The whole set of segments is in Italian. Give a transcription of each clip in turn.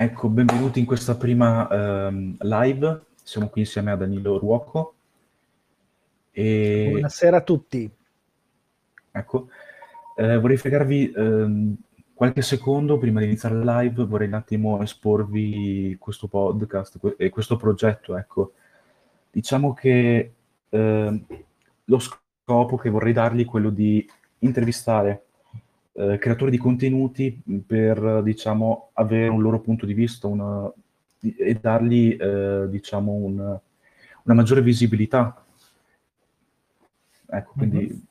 Ecco, benvenuti in questa prima ehm, live. Siamo qui insieme a Danilo Ruoco. E... Buonasera a tutti. Ecco, eh, vorrei fregarvi ehm, qualche secondo prima di iniziare la live, vorrei un attimo esporvi questo podcast e questo progetto. Ecco, diciamo che eh, lo scopo che vorrei dargli è quello di intervistare eh, creatori di contenuti per, diciamo, avere un loro punto di vista una, e dargli, eh, diciamo, un, una maggiore visibilità. Ecco, quindi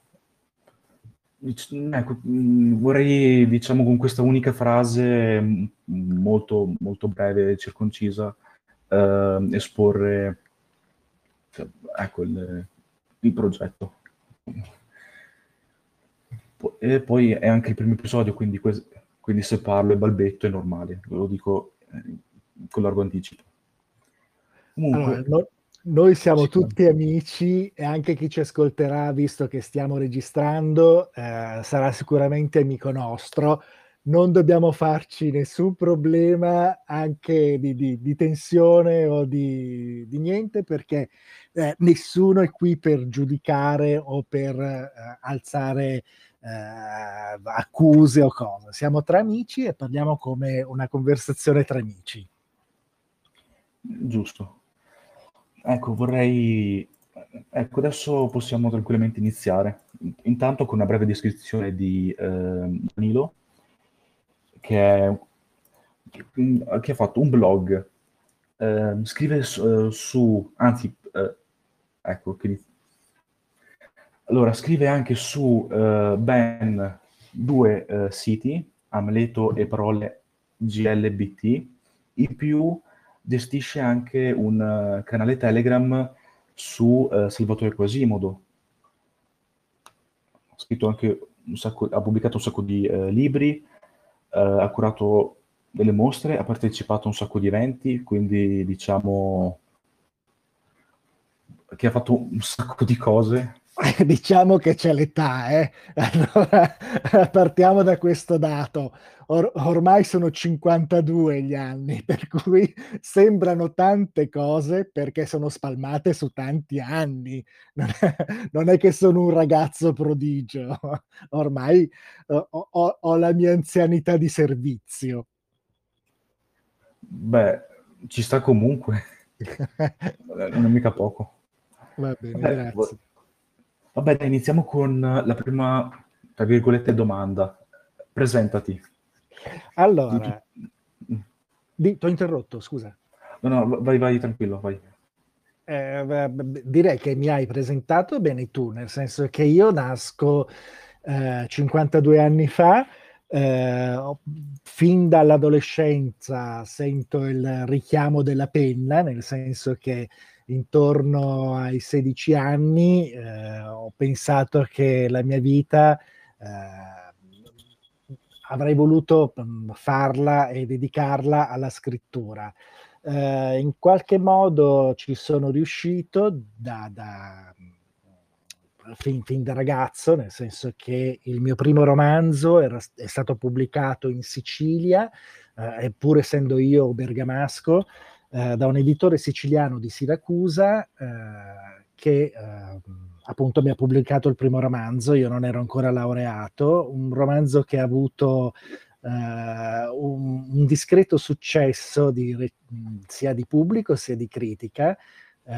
mm-hmm. ecco, mm, vorrei, diciamo, con questa unica frase mm, molto, molto breve e circoncisa, eh, esporre ecco, il, il progetto. E poi è anche il primo episodio, quindi, que- quindi se parlo e balbetto è normale, ve lo dico eh, con largo anticipo. Comunque, allora, no, noi siamo tutti amici e anche chi ci ascolterà, visto che stiamo registrando, eh, sarà sicuramente amico nostro. Non dobbiamo farci nessun problema anche di, di, di tensione o di, di niente, perché eh, nessuno è qui per giudicare o per eh, alzare eh, accuse o cose. Siamo tre amici e parliamo come una conversazione tra amici. Giusto. Ecco, vorrei... Ecco, adesso possiamo tranquillamente iniziare. Intanto con una breve descrizione di eh, Danilo, che, è, che ha fatto un blog. Eh, scrive su, su anzi, eh, ecco, che allora, scrive anche su uh, ben due uh, siti, Amleto e Parole GLBT. In più gestisce anche un uh, canale Telegram su Salvatore Quasimodo. Ha sacco, ha pubblicato un sacco di libri, ha curato delle mostre, ha partecipato a un sacco di eventi, quindi diciamo che ha fatto un sacco di cose diciamo che c'è l'età, eh? allora partiamo da questo dato. Or- ormai sono 52 gli anni, per cui sembrano tante cose perché sono spalmate su tanti anni. Non è, non è che sono un ragazzo prodigio, ormai uh, ho, ho la mia anzianità di servizio. Beh, ci sta comunque, non è mica poco. Va bene, Beh, grazie. Vabbè, iniziamo con la prima, tra virgolette, domanda. Presentati. Allora, ti ho interrotto, scusa. No, no, vai, vai, tranquillo, vai. Eh, direi che mi hai presentato bene tu, nel senso che io nasco eh, 52 anni fa, eh, fin dall'adolescenza sento il richiamo della penna, nel senso che intorno ai 16 anni eh, ho pensato che la mia vita eh, avrei voluto mm, farla e dedicarla alla scrittura. Eh, in qualche modo ci sono riuscito da, da fin, fin, da ragazzo, nel senso che il mio primo romanzo era, è stato pubblicato in Sicilia, eh, eppur essendo io bergamasco, eh, da un editore siciliano di Siracusa eh, che eh, appunto mi ha pubblicato il primo romanzo, io non ero ancora laureato, un romanzo che ha avuto Uh, un, un, discreto successo di, sia di pubblico sia di critica, uh,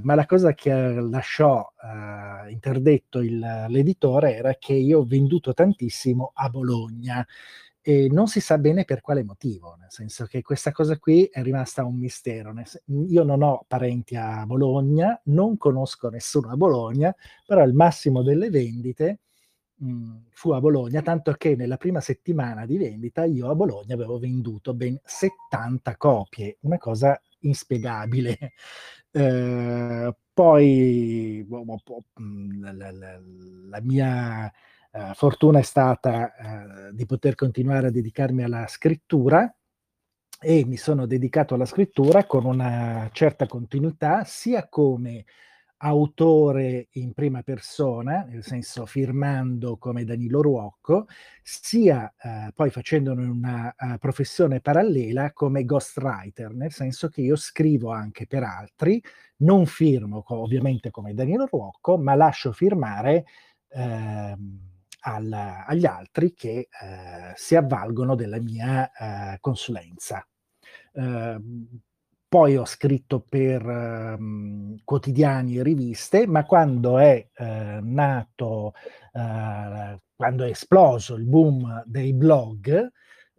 ma la cosa che lasciò uh, interdetto il, l'editore era che io ho venduto tantissimo a Bologna e non si sa bene per quale motivo, nel senso che questa cosa qui è rimasta un mistero. Io non ho parenti a Bologna, non conosco nessuno a Bologna, però il massimo delle vendite mh, mhmm, fu a Bologna, tanto che nella prima settimana di vendita io a Bologna avevo venduto ben 70 copie, una cosa inspiegabile. Eh, poi boh, boh, boh, mhmm, la, la, la mia eh, fortuna è stata eh, di poter continuare a dedicarmi alla scrittura e mi sono dedicato alla scrittura con una certa continuità, sia come autore in prima persona, nel senso firmando come Danilo Ruocco, sia eh, poi facendone una uh, professione parallela come ghostwriter, nel senso che io scrivo anche per altri, non firmo co- ovviamente come Danilo Ruocco, ma lascio firmare eh, al, agli altri che eh, si avvalgono della mia eh, consulenza. Ehm, poi ho scritto per um, quotidiani e riviste, ma quando è uh, nato, uh, quando è esploso il boom dei blog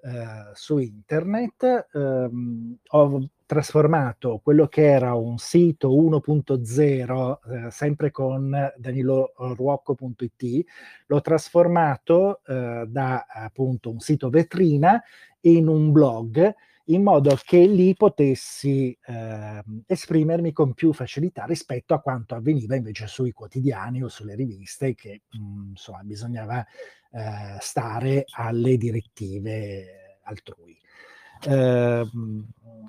uh, su internet, um, ho trasformato quello che era un sito 1.0, sempre con daniloruocco.it, l'ho trasformato da appunto un sito vetrina in un blog in modo che lì potessi eh, esprimermi con più facilità rispetto a quanto avveniva invece sui quotidiani o sulle riviste che mh, mm, insomma bisognava eh, stare alle direttive altrui. Eh,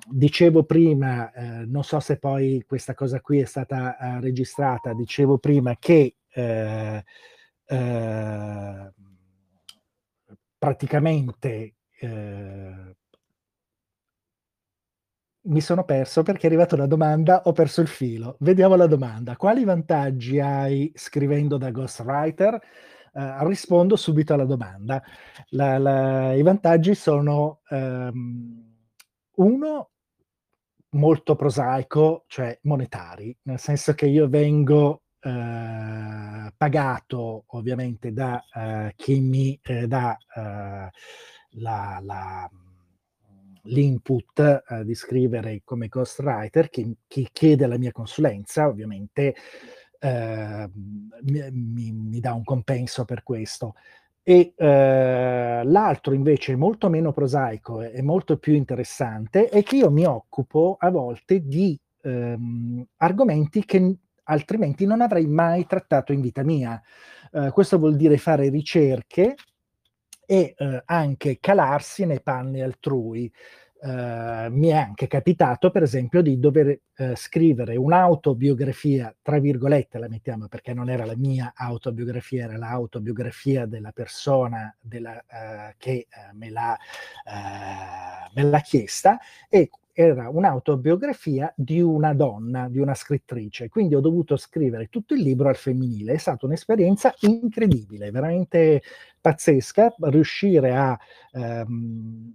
dicevo prima, eh, non so se poi questa cosa qui è stata uh, registrata, dicevo prima che eh, eh, praticamente mi sono perso perché è arrivata una domanda, ho perso il filo. Vediamo la domanda. Quali vantaggi hai scrivendo da ghostwriter? Uh, rispondo subito alla domanda. La, la, I vantaggi sono um, uno molto prosaico, cioè monetari, nel senso che io vengo uh, pagato ovviamente da uh, chi mi dà la, la l'input eh, di scrivere come ghostwriter, chi, chi chiede la mia consulenza ovviamente eh, mi, mi, dà un compenso per questo. E eh, l'altro invece molto meno prosaico e molto più interessante è che io mi occupo a volte di ehm, argomenti che altrimenti non avrei mai trattato in vita mia. Uh, questo vuol dire fare ricerche e eh, anche calarsi nei panni altrui. Eh, mi è anche capitato, per esempio, di dover eh, scrivere un'autobiografia, tra virgolette la mettiamo perché non era la mia autobiografia, era l'autobiografia della persona della, eh, che me l'ha, me, l'ha, chiesta e era un'autobiografia di una donna, di una scrittrice, quindi ho dovuto scrivere tutto il libro al femminile. È stata un'esperienza incredibile, veramente pazzesca, riuscire a ehm,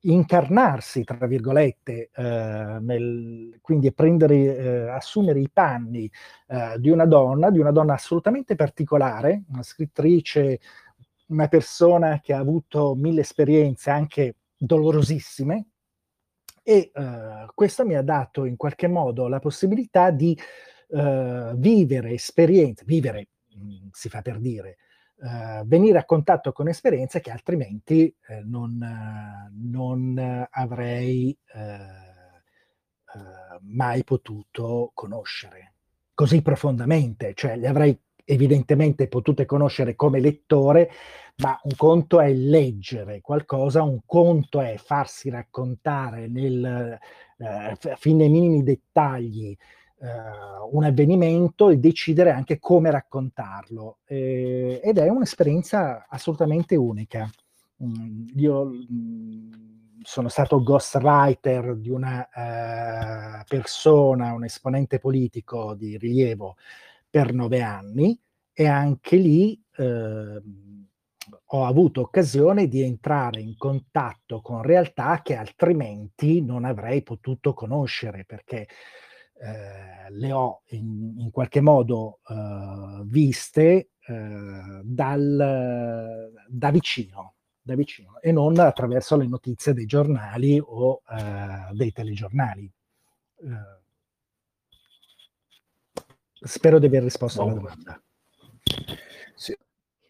incarnarsi, tra virgolette, eh, nel, quindi prendere, eh, assumere i panni eh, di una donna, di una donna assolutamente particolare, una scrittrice, una persona che ha avuto mille esperienze anche dolorosissime, e uh, questo mi ha dato in qualche modo la possibilità di uh, vivere esperienze, vivere mh, mm, si fa per dire, uh, venire a contatto con esperienze che altrimenti non, non, avrei mai potuto conoscere così profondamente, cioè le avrei evidentemente potute conoscere come lettore, ma un conto è leggere qualcosa, un conto è farsi raccontare nel, eh, fin nei minimi dettagli eh, un avvenimento e decidere anche come raccontarlo. Eh, ed è un'esperienza assolutamente unica. Mm, io mm, sono stato ghostwriter di una eh, persona, un esponente politico di rilievo per nove anni e anche lì eh, ho avuto occasione di entrare in contatto con realtà che altrimenti non avrei potuto conoscere perché eh, le ho in, in qualche modo eh, viste eh, dal, da, vicino, da vicino e non attraverso le notizie dei giornali o eh, dei telegiornali. Eh, spero di aver risposto oh. alla domanda. Sì,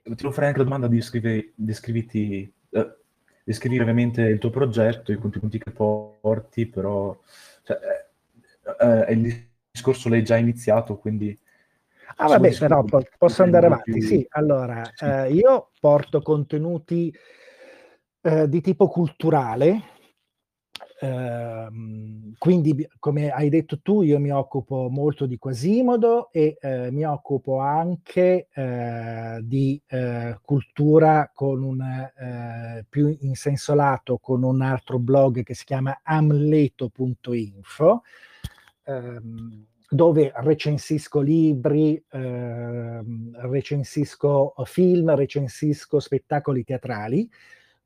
ti devo fare anche la domanda di descrivi, descriviti, eh, descrivi brevemente il tuo progetto, i contenuti che porti, però cioè, eh, eh, il discorso l'hai già iniziato, quindi... Ah vabbè, però po- posso andare avanti. Più... Sì, allora, sì. Eh, io porto contenuti eh, di tipo culturale, Ehm, quindi, come hai detto tu, io mi occupo molto di Quasimodo e eh, mi occupo anche eh, di eh, cultura con un eh, più in senso lato con un altro blog che si chiama amleto.info ehm, dove recensisco libri, ehm, recensisco film, recensisco spettacoli teatrali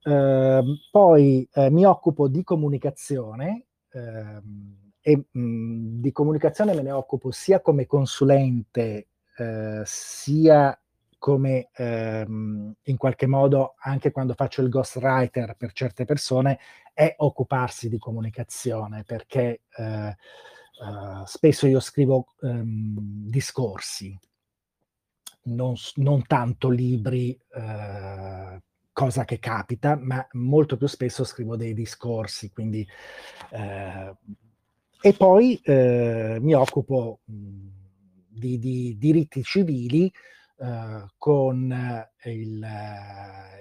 Ehm, poi eh, mi occupo di comunicazione ehm, e mh, mhmm, di comunicazione me ne occupo sia come consulente eh, sia come ehm, in qualche modo anche quando faccio il ghostwriter per certe persone è occuparsi di comunicazione perché eh, Uh, spesso io scrivo um, discorsi, non, non, tanto libri uh, cosa che capita, ma molto più spesso scrivo dei discorsi, quindi... Eh, e poi eh, mi occupo di, di, diritti civili eh, con il,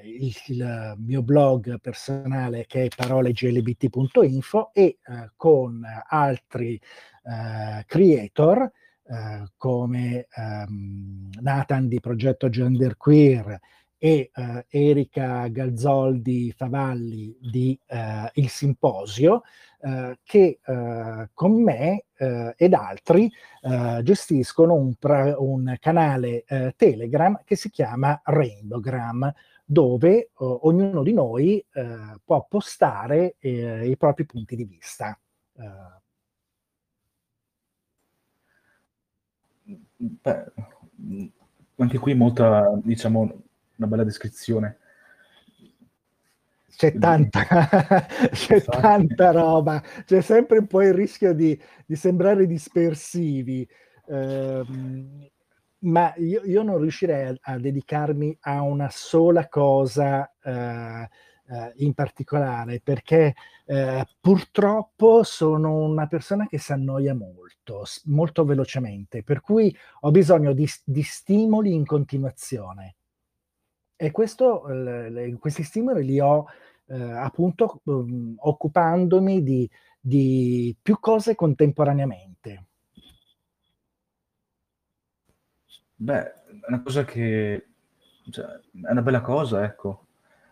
il, il, mio blog personale che è paroleglbt.info e eh, con altri eh, creator eh, come ehm, Nathan di Progetto Genderqueer e eh, Erika Galzoldi Favalli di eh, Il Simposio, eh, che eh, con me eh, ed altri eh, gestiscono un, pra- un canale Telegram che si chiama Rainbowgram, dove ognuno di noi può postare i propri punti di vista. Beh, anche qui molta, diciamo, una bella descrizione. C'è tanta, c'è esatto. tanta roba, c'è sempre un po' il rischio di, di sembrare dispersivi, eh, ma io, io, non riuscirei a, a, dedicarmi a una sola cosa eh, eh, in particolare, perché eh, purtroppo sono una persona che si annoia molto, molto velocemente, per cui ho bisogno di, di stimoli in continuazione. E questo, le, questi stimoli li ho eh, appunto um, occupandomi di, di più cose contemporaneamente. Beh, è una cosa che cioè, è una bella cosa, ecco.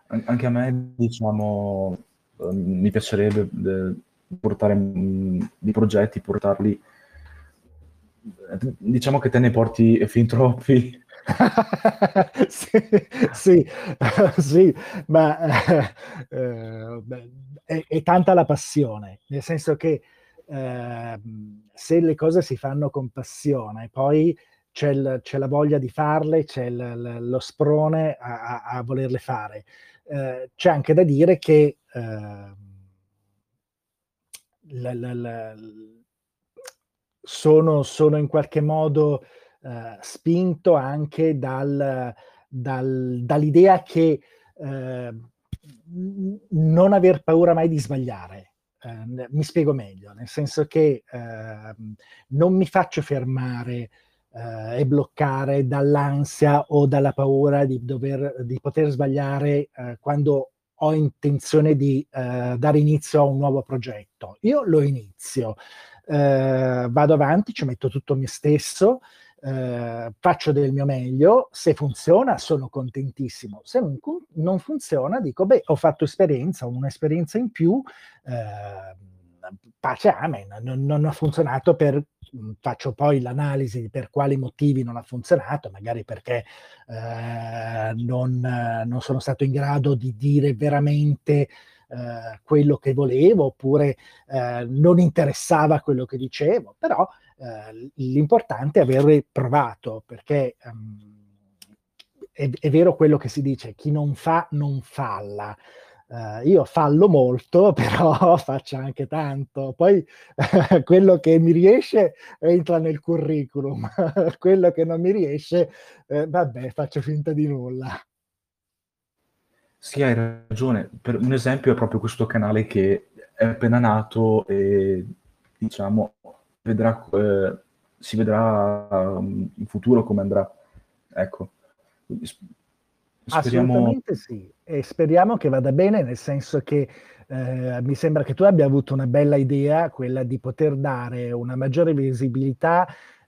An- anche a me, diciamo, uh, mi piacerebbe de- portare um, di progetti, portarli. Diciamo che te ne porti fin troppi sì, sì, sì, ma eh, è, è, tanta la passione, nel senso che eh, se le cose si fanno con passione, poi c'è, il, c'è la voglia di farle, c'è il, lo sprone a, a, a volerle fare. Eh, c'è anche da dire che ehm, la, la, la, sono, sono in qualche modo eh, spinto anche dal, dal, dall'idea che eh, non aver paura mai di sbagliare. Eh, mi spiego meglio, nel senso che ehm, non mi faccio fermare eh, e bloccare dall'ansia o dalla paura di, dover, di poter sbagliare eh, quando ho intenzione di eh, dare inizio a un nuovo progetto. Io lo inizio, eh, vado avanti, ci metto tutto me stesso, eh, faccio del mio meglio, se funziona sono contentissimo, se non, non, funziona dico, beh, ho fatto esperienza, ho un'esperienza in più, eh, pace amen, non, non ha funzionato per mm, faccio poi l'analisi per quali motivi non ha funzionato, magari perché eh, non, non, sono stato in grado di dire veramente eh, quello che volevo oppure eh, non interessava quello che dicevo, però eh, l'importante è aver provato, perché um, è, è, vero quello che si dice, chi non fa non falla. Uh, io fallo molto, però faccio anche tanto. Poi quello che mi riesce entra nel curriculum, quello che non mi riesce, eh, vabbè, faccio finta di nulla. Sì, hai ragione. Per un esempio è proprio questo canale che è appena nato e diciamo vedrà, eh, si vedrà um, in futuro come andrà. Ecco. Speriamo... Assolutamente sì, e speriamo che vada bene, nel senso che eh, mi sembra che tu abbia avuto una bella idea, quella di poter dare una maggiore visibilità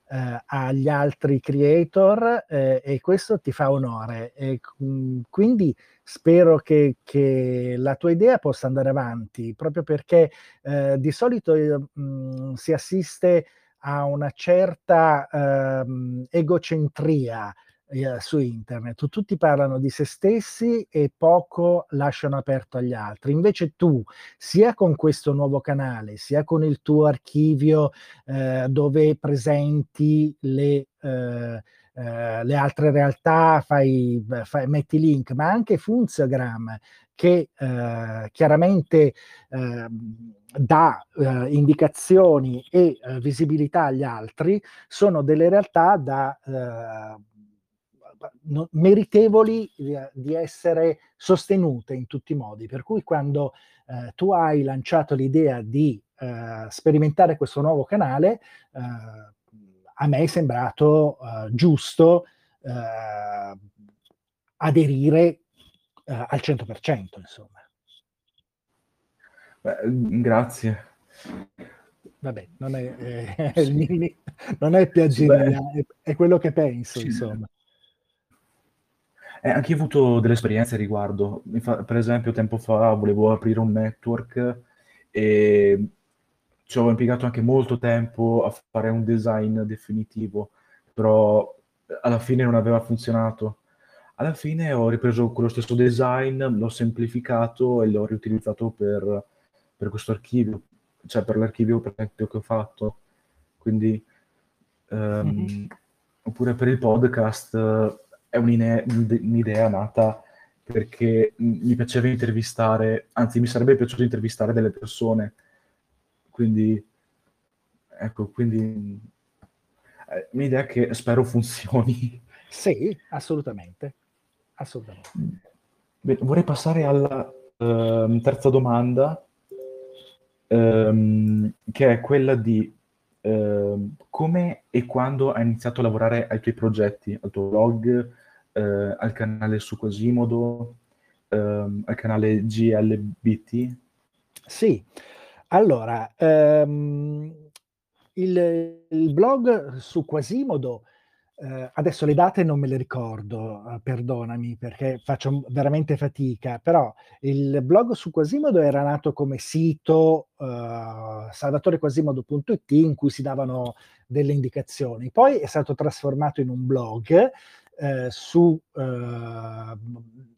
eh, agli altri creator eh, e questo ti fa onore. E, mh, quindi spero che, che, la tua idea possa andare avanti, proprio perché eh, di solito mh, si assiste a una certa ehm, egocentria eh, su internet. Tutti parlano di se stessi e poco lasciano aperto agli altri. Invece tu, sia con questo nuovo canale, sia con il tuo archivio eh, dove presenti le... Eh, Uh, le altre realtà, fai, fai, metti link, ma anche Funziogram che uh, chiaramente uh, dà indicazioni e visibilità agli altri, sono delle realtà da no, meritevoli di, di, essere sostenute in tutti i modi. Per cui quando eh, tu hai lanciato l'idea di eh, sperimentare questo nuovo canale, eh, a me è sembrato eh, giusto eh, aderire eh, al 100%, insomma. Beh, grazie. Vabbè, non è, eh, sì. non è piaceria, è, è, quello che penso, sì. insomma. Eh, anche io ho avuto delle esperienze a riguardo. Infa- per esempio, tempo fa volevo aprire un network e ci ho impiegato anche molto tempo a fare un design definitivo, però alla fine non aveva funzionato. Alla fine ho ripreso quello stesso design, l'ho semplificato e l'ho riutilizzato per, per questo archivio, cioè per l'archivio che ho fatto. Quindi, um, mm-hmm. oppure per il podcast è un'idea nata perché mi piaceva intervistare, anzi mi sarebbe piaciuto intervistare delle persone. Quindi, ecco, quindi è un'idea che spero funzioni. Sì, assolutamente. assolutamente. Bene, vorrei passare alla uh, terza domanda, um, che è quella di uh, come e quando hai iniziato a lavorare ai tuoi progetti, al tuo blog, eh, al canale su Quasimodo, ehm, al canale GLBT? Sì, allora, ehm, il, il, blog su Quasimodo, eh, adesso le date non me le ricordo, eh, perdonami perché faccio veramente fatica, però il blog su Quasimodo era nato come sito eh, salvatorequasimodo.it in cui si davano delle indicazioni, poi è stato trasformato in un blog eh, su, eh,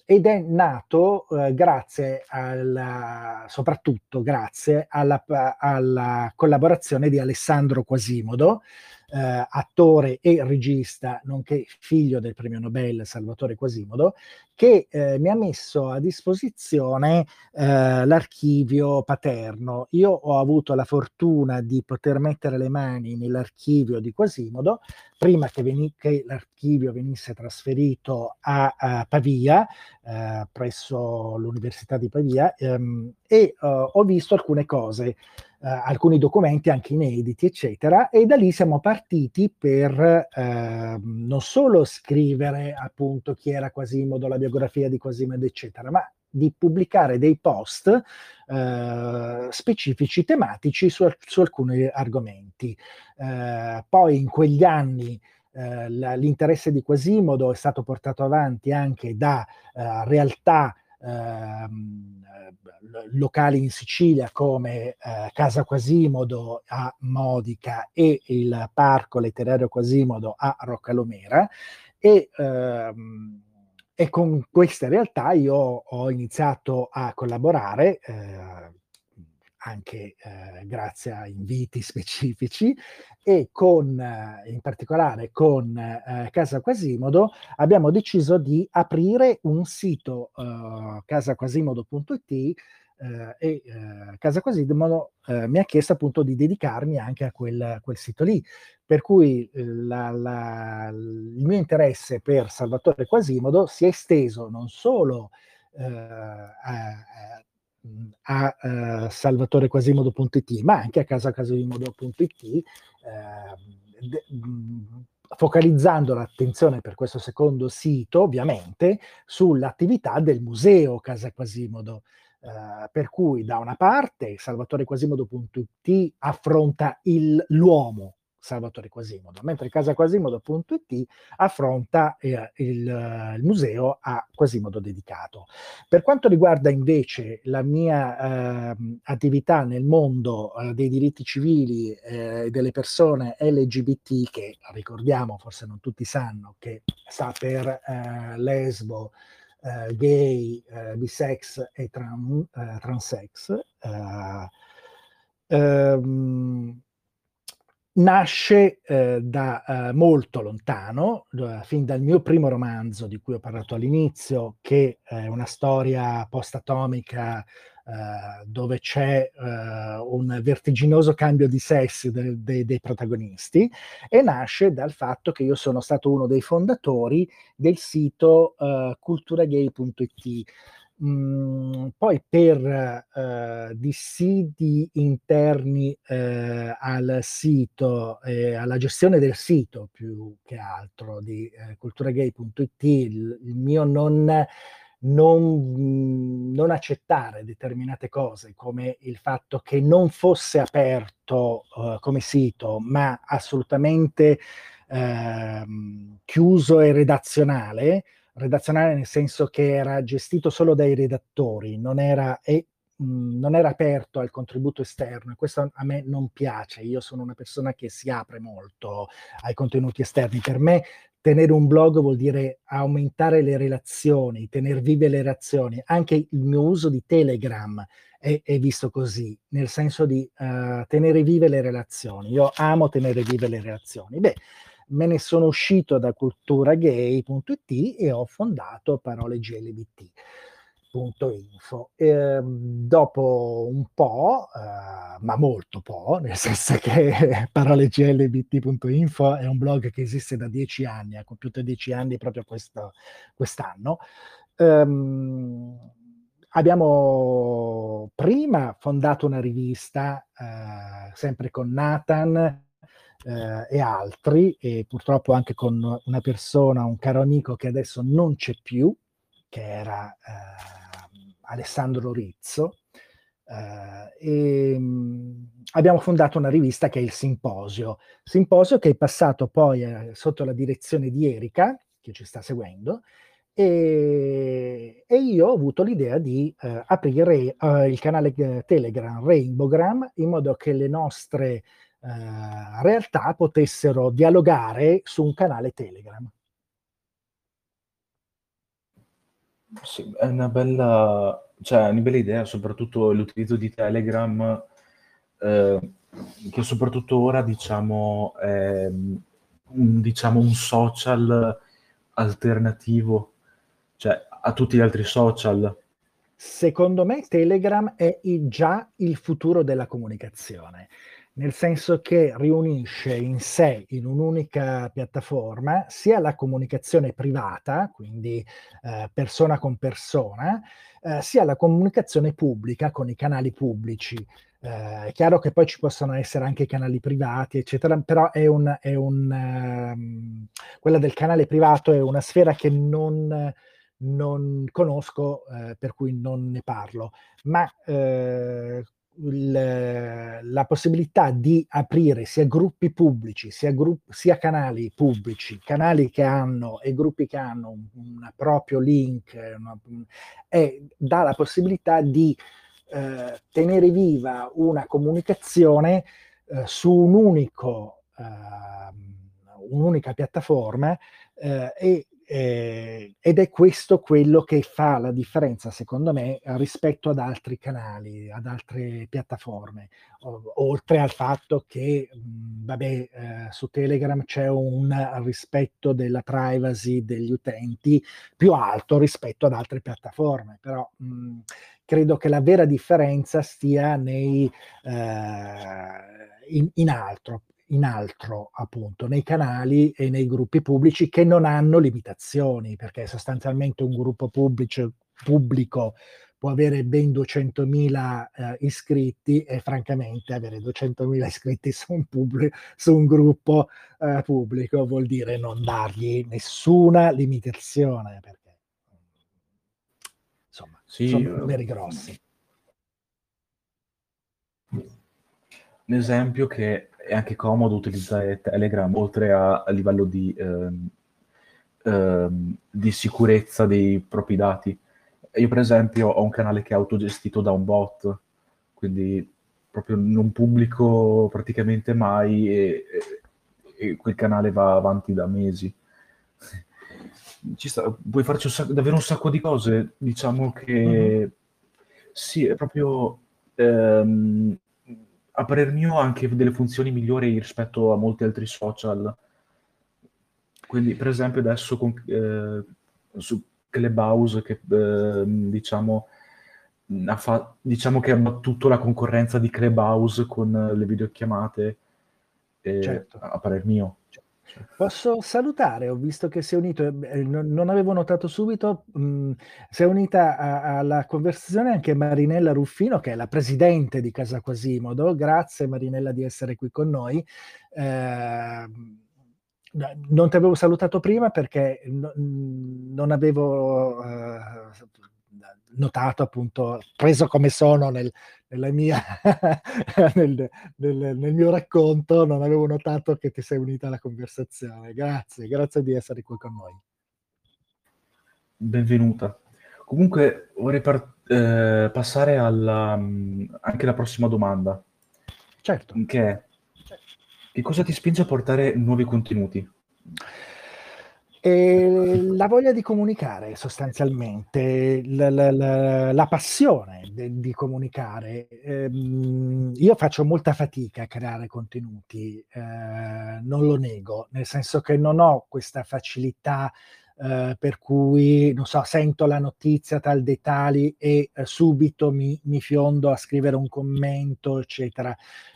ed è nato eh, grazie alla, soprattutto grazie alla, alla collaborazione di Alessandro Quasimodo, eh, attore e regista, nonché figlio del premio Nobel Salvatore Quasimodo, che eh, mi ha messo a disposizione eh, l'archivio paterno. Io ho avuto la fortuna di poter mettere le mani nell'archivio di Quasimodo prima che, veni- che l'archivio venisse trasferito a, a Pavia, eh, presso l'Università di Pavia, ehm, e uh, ho visto alcune cose eh, alcuni documenti anche inediti, eccetera, e da lì siamo partiti per eh, non solo scrivere appunto chi era Quasimodo, la biografia di Quasimodo, eccetera, ma di pubblicare dei post eh, specifici tematici su, su alcuni argomenti. Eh, poi in quegli anni eh, l'interesse di Quasimodo è stato portato avanti anche da eh, realtà locali in Sicilia come eh, Casa Quasimodo a Modica e il Parco Letterario Quasimodo a Roccalomera e, ehm, e con queste realtà io ho iniziato a collaborare eh, anche eh, grazie a inviti specifici e con, eh, in particolare con eh, Casa Quasimodo abbiamo deciso di aprire un sito uh, casaquasimodo.it eh, e eh, Casa Quasimodo eh, mi ha chiesto appunto di dedicarmi anche a quel, quel sito lì, per cui la, la, il mio interesse per Salvatore Quasimodo si è esteso non solo a, a a uh, salvatorequasimodo.it, ma anche a casaquasimodo.it, uh, focalizzando l'attenzione per questo secondo sito, ovviamente, sull'attività del museo Casa Quasimodo. Uh, per cui da una parte salvatorequasimodo.it affronta il, l'uomo Salvatore Quasimodo, mentre casaquasimodo.it affronta eh, il, il, museo a Quasimodo dedicato. Per quanto riguarda invece la mia eh, attività nel mondo eh, dei diritti civili eh, delle persone LGBT, che ricordiamo, forse non tutti sanno, che sta per eh, lesbo, eh, gay, bisex e tran, transex, ehm, nasce eh, da eh, molto lontano, fin dal mio primo romanzo di cui ho parlato all'inizio, che è una storia post-atomica eh, dove c'è eh, un vertiginoso cambio di sessi de- de- dei protagonisti, e nasce dal fatto che io sono stato uno dei fondatori del sito eh, culturagay.it Mhmm, poi per eh, dissidi interni eh, al sito, eh, alla gestione del sito più che altro di eh, culturagay.it, il, il mio non, non, non, accettare determinate cose, come il fatto che non fosse aperto eh, come sito, ma assolutamente ehm, chiuso e redazionale, redazionale nel senso che era gestito solo dai redattori, non era, e, mh, non era aperto al contributo esterno e questo a me non piace. Io sono una persona che si apre molto ai contenuti esterni. Per me tenere un blog vuol dire aumentare le relazioni, tenere vive le relazioni. Anche il mio uso di Telegram è, è visto così, nel senso di uh, tenere vive le relazioni. Io amo tenere vive le relazioni. Beh, me ne sono uscito da culturagay.it e ho fondato Parole GLBT. Info. Eh, dopo un po', eh, ma molto po', nel senso che paroleglbt.info è un blog che esiste da dieci anni, ha compiuto dieci anni proprio questo, quest'anno. Um, abbiamo prima fondato una rivista, eh, sempre con Nathan, eh, e altri, e purtroppo anche con una persona, un caro amico che adesso non c'è più, che era eh, Alessandro Rizzo. Eh, e, mh, mm, abbiamo fondato una rivista che è il Simposio, Simposio che è passato poi eh, sotto la direzione di Erika, che ci sta seguendo, e, e, io ho avuto l'idea di uh, aprire uh, il canale Telegram Rainbowgram in modo che le nostre eh, realtà potessero dialogare su un canale Telegram. Sì, è una bella, cioè, una bella idea, soprattutto l'utilizzo di Telegram, eh, che soprattutto ora diciamo è un, diciamo, un social alternativo, cioè a tutti gli altri social. Secondo me Telegram è già il futuro della comunicazione nel senso che riunisce in sé, in un'unica piattaforma, sia la comunicazione privata, quindi eh, persona con persona, eh, sia la comunicazione pubblica con i canali pubblici. Eh, è chiaro che poi ci possono essere anche canali privati, eccetera, però è un, è un, um, quella del canale privato è una sfera che non, non conosco, eh, per cui non ne parlo, ma eh, il, la possibilità di aprire sia gruppi pubblici, sia, grupp, sia, canali pubblici, canali che hanno e gruppi che hanno un, un proprio link, una, e dà la possibilità di eh, tenere viva una comunicazione eh, su un unico, eh, un'unica piattaforma eh, e eh, ed è questo quello che fa la differenza, secondo me, rispetto ad altri canali, ad altre piattaforme, o, oltre al fatto che, mh, vabbè, eh, su Telegram c'è un rispetto della privacy degli utenti più alto rispetto ad altre piattaforme, però mh, credo che la vera differenza stia nei, eh, in, in altro, in altro, appunto, nei canali e nei gruppi pubblici che non hanno limitazioni, perché sostanzialmente un gruppo pubblico, pubblico può avere ben 200.000 eh, iscritti e francamente avere 200.000 iscritti su un, pubblico, su un gruppo eh, pubblico vuol dire non dargli nessuna limitazione perché insomma sì, sono numeri grossi. Un esempio che è anche comodo utilizzare Telegram oltre a, a livello di, ehm, ehm, di sicurezza dei propri dati io per esempio ho un canale che è autogestito da un bot, quindi proprio non pubblico praticamente mai e, e, e quel canale va avanti da mesi. Ci sta, puoi farci un sacco, davvero un sacco di cose, diciamo che mm-hmm. sì, è proprio ehm, a parer mio ha anche delle funzioni migliori rispetto a molti altri social. Quindi, per esempio, adesso con, eh, su Clubhouse che eh, diciamo, ha fa- diciamo che ha battuto la concorrenza di Clubhouse con le videochiamate, eh, certo. a parer mio. Posso salutare, ho visto che si è unito, eh, non, avevo notato subito, mh, mm, si è unita alla conversazione anche Marinella Ruffino, che è la presidente di Casa Quasimodo. Grazie Marinella di essere qui con noi. Eh, non ti avevo salutato prima perché no, non avevo eh, notato appunto, preso come sono nel, nella mia, nel, nel, nel, mio racconto, non avevo notato che ti sei unita alla conversazione. Grazie, grazie di essere qui con noi. Benvenuta. Comunque vorrei par- eh, passare alla, anche alla prossima domanda. Certo. Che è, che cosa ti spinge a portare nuovi contenuti? E la voglia di comunicare sostanzialmente, la, la, la, la passione de, di comunicare. Ehm, io faccio molta fatica a creare contenuti, eh, non lo nego, nel senso che non ho questa facilità eh, per cui, non so, sento la notizia tal dei tali e eh, subito mi, mi, fiondo a scrivere un commento, eccetera.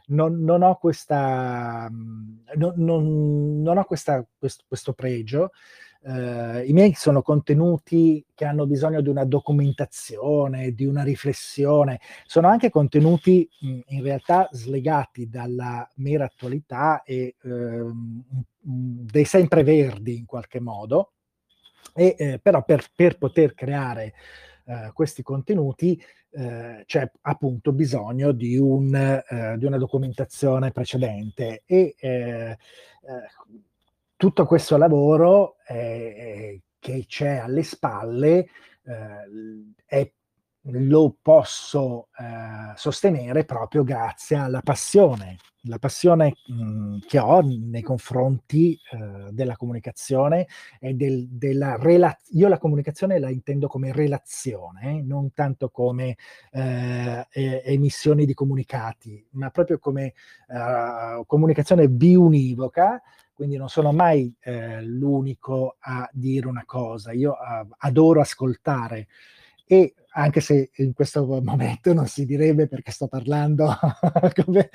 Non, non ho questa, mm, non, non, non ho questa, questo, questo pregio. Uh, I miei sono contenuti che hanno bisogno di una documentazione, di una riflessione, sono anche contenuti mh, mm, in realtà slegati dalla mera attualità e uh, dei sempreverdi in qualche modo, e, eh, però per, per, poter creare eh, questi contenuti eh, c'è appunto bisogno di, un, eh, di, una documentazione precedente. E eh, eh, tutto questo lavoro che c'è alle spalle è lo posso eh, sostenere proprio grazie alla passione, la passione mh, mhmm, che ho nei confronti eh, della comunicazione e del, della relazione. Io la comunicazione la intendo come relazione, non tanto come eh, emissioni di comunicati, ma proprio come eh, comunicazione biunivoca quindi non sono mai eh, l'unico a dire una cosa, io uh, adoro ascoltare e anche se in questo momento non si direbbe perché sto parlando come,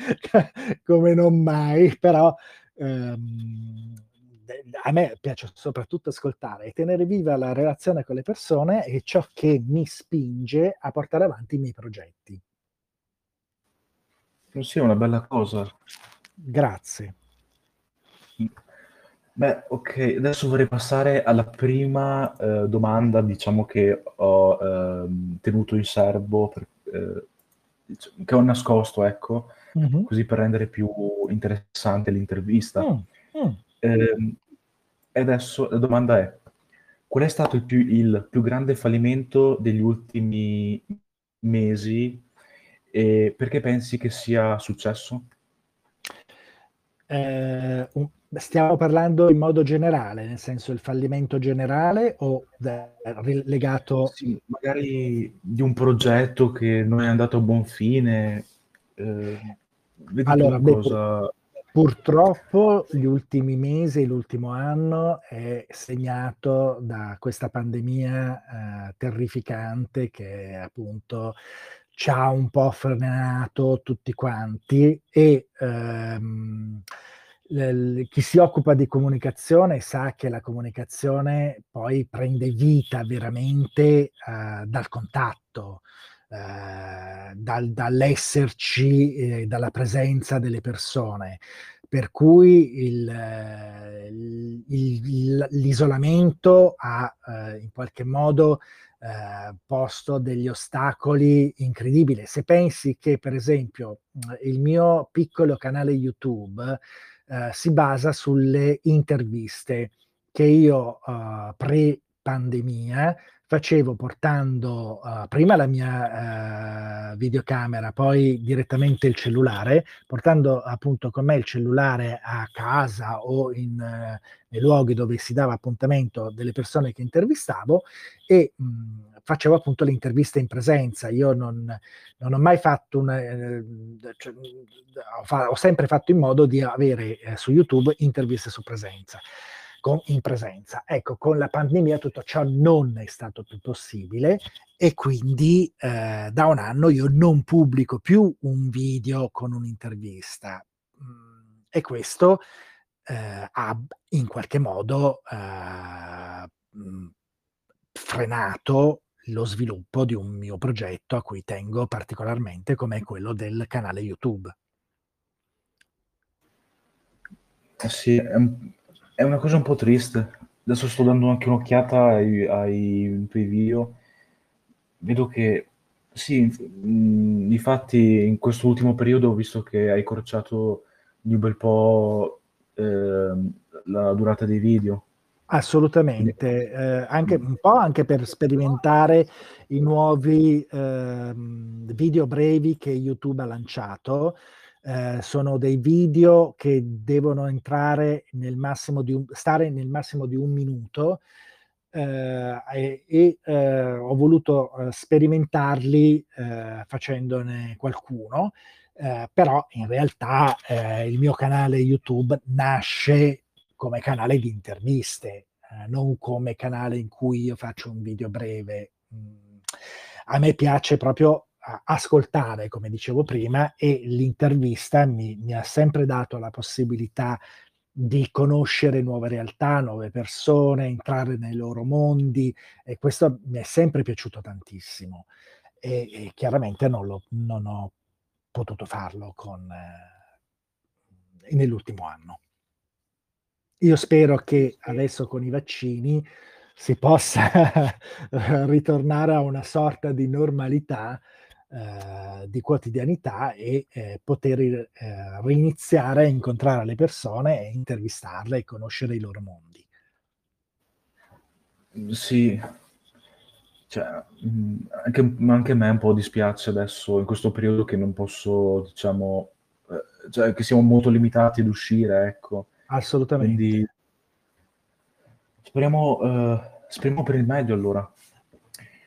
come, non mai, però ehm, a me piace soprattutto ascoltare e tenere viva la relazione con le persone è ciò che mi spinge a portare avanti i miei progetti. Sì, è una bella cosa. Grazie. Beh, ok, adesso vorrei passare alla prima eh, domanda, diciamo che ho ehm, tenuto in serbo, per, eh, diciamo, che ho nascosto, ecco, mm-hmm. così per rendere più interessante l'intervista. Mm, mm. Eh, e adesso la domanda è, qual è stato il più, il più grande fallimento degli ultimi mesi e perché pensi che sia successo? Eh, Stiamo parlando in modo generale, nel senso il fallimento generale o legato... Sì, magari di un progetto che non è andato a buon fine. Eh, allora, beh, cosa... purtroppo gli ultimi mesi, l'ultimo anno è segnato da questa pandemia eh, terrificante che appunto ci ha un po' frenato tutti quanti e... Ehm, chi si occupa di comunicazione sa che la comunicazione poi prende vita veramente uh, dal contatto, eh, dal, dall'esserci, eh, dalla presenza delle persone. Per cui il, il, il, l'isolamento ha eh, in qualche modo eh, posto degli ostacoli incredibili. Se pensi che, per esempio, il mio piccolo canale YouTube eh, si basa sulle interviste che io eh, pre-pandemia facevo portando uh, prima la mia uh, videocamera, poi direttamente il cellulare, portando appunto con me il cellulare a casa o in, uh, nei luoghi dove si dava appuntamento delle persone che intervistavo e mh, facevo appunto le interviste in presenza. Io non, non ho mai fatto una... Eh, cioè, ho, fa- ho, sempre fatto in modo di avere eh, su YouTube interviste su presenza con, in presenza. Ecco, con la pandemia tutto ciò non è stato più possibile e quindi eh, da un anno io non pubblico più un video con un'intervista. Mm, e questo eh, ha in qualche modo eh, mm, frenato lo sviluppo di un mio progetto a cui tengo particolarmente come quello del canale YouTube. Sì, è è una cosa un po' triste. Adesso sto dando anche un'occhiata ai, ai tuoi video. Vedo che sì, mh, infatti in questo ultimo periodo ho visto che hai corciato di un bel po' eh, la durata dei video. Assolutamente, eh, anche, un po' anche per sperimentare i nuovi eh, video brevi che YouTube ha lanciato eh, sono dei video che devono entrare nel massimo di un, stare nel massimo di un minuto eh, e, e eh, ho voluto eh, sperimentarli eh, facendone qualcuno, però in realtà il mio canale YouTube nasce come canale di interviste, non come canale in cui io faccio un video breve. Mm. A me piace proprio ascoltare, come dicevo prima, e l'intervista mi, mi, ha sempre dato la possibilità di conoscere nuove realtà, nuove persone, entrare nei loro mondi e questo mi è sempre piaciuto tantissimo e, e chiaramente non, lo, non, ho potuto farlo con, eh, nell'ultimo anno. Io spero che adesso con i vaccini si possa ritornare a una sorta di normalità eh, di quotidianità e eh, poter eh, riniziare a incontrare le persone e intervistarle e conoscere i loro mondi. Sì, cioè, mm, anche, anche, a me un po' dispiace adesso in questo periodo che non posso, diciamo, eh, cioè che siamo molto limitati ad uscire, ecco. Assolutamente. Quindi speriamo, uh, speriamo per il meglio allora.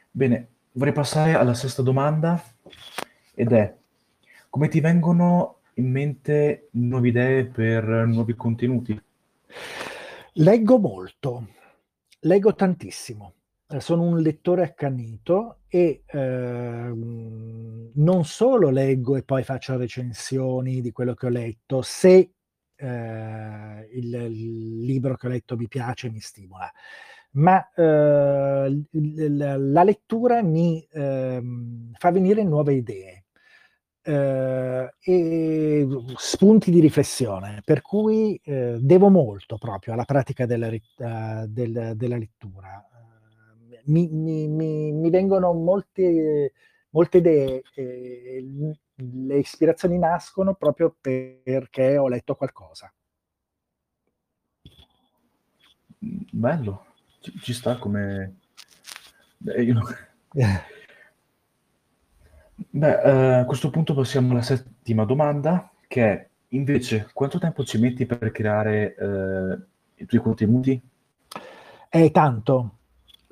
Bene, vorrei passare alla sesta domanda ed è come ti vengono in mente nuove idee per nuovi contenuti? Leggo molto, leggo tantissimo. Eh, sono un lettore accanito e eh, non solo leggo e poi faccio recensioni di quello che ho letto, se eh, il, il libro che ho letto mi piace mi stimola ma eh, la lettura mi eh, fa venire nuove idee eh, e spunti di riflessione, per cui eh, devo molto proprio alla pratica della, uh, del, della lettura. Mi, mi, mi, mi vengono molte, molte idee, le ispirazioni nascono proprio perché ho letto qualcosa. Bello ci, ci sta come... Beh, io... Beh, eh, a questo punto passiamo alla settima domanda, che è invece quanto tempo ci metti per creare eh, i tuoi contenuti? È tanto,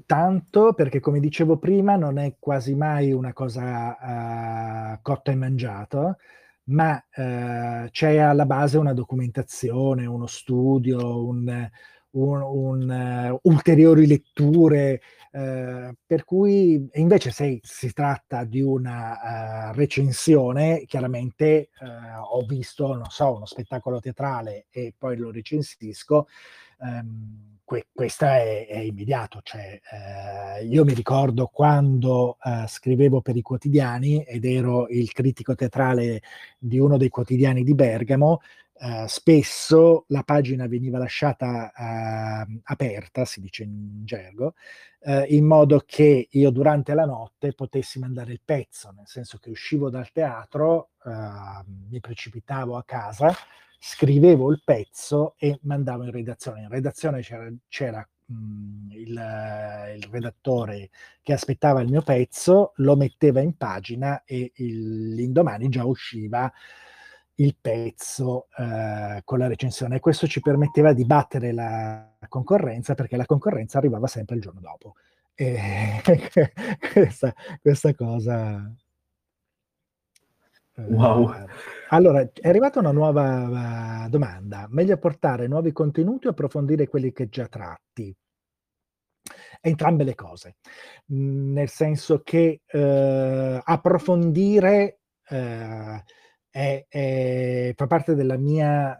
tanto perché come dicevo prima non è quasi mai una cosa uh, cotta e mangiata, ma uh, c'è alla base una documentazione, uno studio, un, un, un, uh, ulteriori letture, uh, per cui invece se si tratta di una uh, recensione, chiaramente ho visto, non so, uno spettacolo teatrale e poi lo recensisco. Um, que- questa è, è, immediato. Cioè, io mi ricordo quando scrivevo per i quotidiani ed ero il critico teatrale di uno dei quotidiani di Bergamo, eh, spesso la pagina veniva lasciata eh, aperta, si dice in gergo, eh, in modo che io durante la notte potessi mandare il pezzo, nel senso che uscivo dal teatro, eh, mi precipitavo a casa, scrivevo il pezzo e mandavo in redazione. In redazione c'era, c'era mh, mm, il, il, redattore che aspettava il mio pezzo, lo metteva in pagina e il, l'indomani già usciva il pezzo eh, con la recensione e questo ci permetteva di battere la concorrenza perché la concorrenza arrivava sempre il giorno dopo. E questa, questa cosa Wow. Allora, è arrivata una nuova uh, domanda. Meglio portare nuovi contenuti o approfondire quelli che già tratti? Entrambe le cose, mm, nel senso che uh, approfondire uh, è, è, fa parte mia,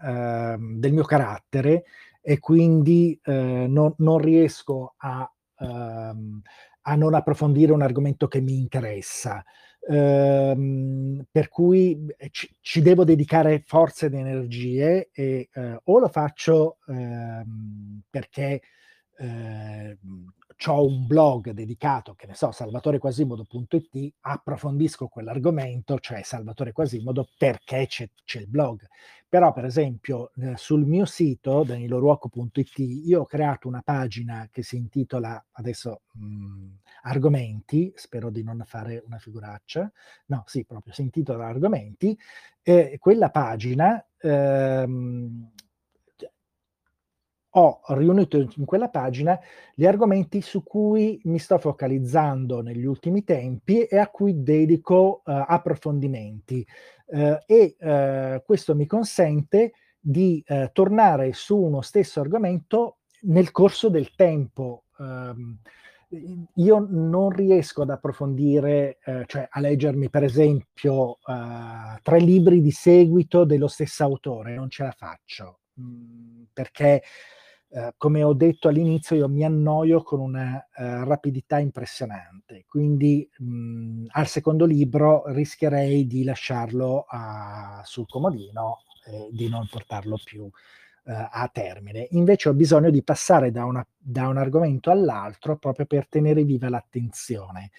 del mio carattere e quindi non, non, riesco a, ehm, a non approfondire un argomento che mi interessa. Ehm, per cui eh, ci, ci, devo dedicare forze ed energie e eh, o lo faccio perché eh, ho un blog dedicato, che ne so, salvatorequasimodo.it, approfondisco quell'argomento, cioè Salvatore Quasimodo, perché c'è, c'è il blog. Però, per esempio, eh, sul mio sito, daniloruoco.it, io ho creato una pagina che si intitola, adesso, mh, mm, argomenti, spero di non fare una figuraccia, no, sì, proprio si intitola argomenti, e quella pagina... Ehm, ho riunito in quella pagina gli argomenti su cui mi sto focalizzando negli ultimi tempi e a cui dedico uh, approfondimenti uh, e uh, questo mi consente di tornare su uno stesso argomento nel corso del tempo. Um, io non riesco ad approfondire, cioè a leggermi per esempio tre libri di seguito dello stesso autore, non ce la faccio, mh, mm, perché eh, come ho detto all'inizio, io mi annoio con una uh, rapidità impressionante, quindi mh, al secondo libro rischierei di lasciarlo uh, sul comodino e di non portarlo più uh, a termine. Invece ho bisogno di passare da, una, da, un argomento all'altro proprio per tenere viva l'attenzione.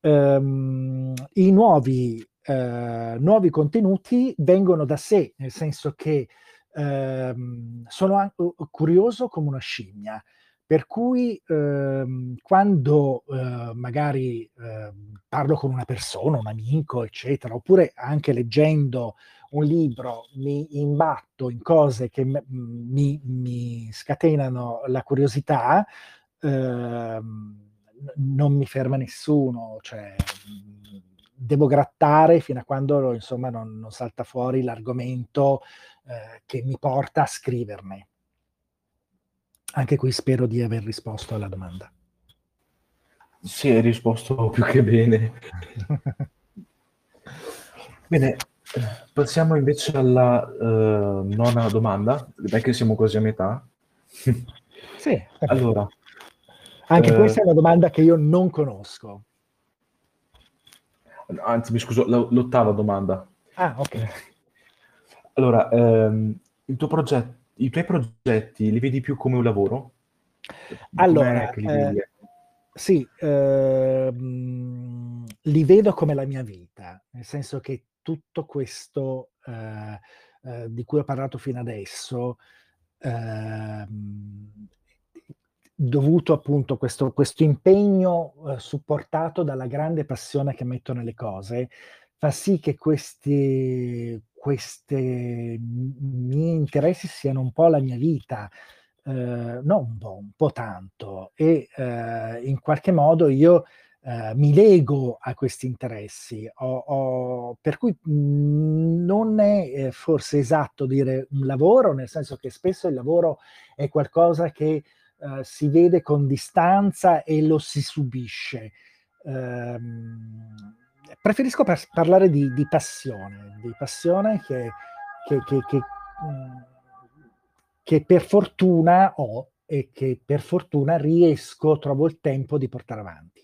Um, I nuovi, nuovi contenuti vengono da sé, nel senso che ehm, sono anche curioso come una scimmia, per cui ehm, quando eh, magari eh, parlo con una persona, un amico, eccetera, oppure anche leggendo un libro mi imbatto in cose che mi, mi scatenano la curiosità, ehm, non mi ferma nessuno, cioè devo grattare fino a quando insomma non, non salta fuori l'argomento eh, che mi porta a scriverne. Anche qui spero di aver risposto alla domanda. Sì, hai risposto più che bene. bene, passiamo invece alla uh, nona domanda. Dai che siamo quasi a metà. sì. Allora. Anche uh, questa è una domanda che io non conosco. Anzi, mi scuso, l'ottava domanda. Ah, ok. Allora, ehm, il tuo progetto, i tuoi progetti li vedi più come un lavoro? Allora, eh, sì, ehm, li vedo come la mia vita, nel senso che tutto questo eh, eh, di cui ho parlato fino adesso, ehm, dovuto appunto a questo, questo impegno eh, supportato dalla grande passione che metto nelle cose, fa sì che questi, questi miei interessi siano un po' la mia vita, eh, non un po', un po' tanto, e eh, in qualche modo io Uh, mi lego a questi interessi, ho, ho, per cui mh, non è eh, forse esatto dire un lavoro, nel senso che spesso il lavoro è qualcosa che uh, si vede con distanza e lo si subisce. Uh, preferisco par- parlare di, di, passione, di passione che, che, che, che, che per fortuna ho e che per fortuna riesco, trovo il tempo di portare avanti.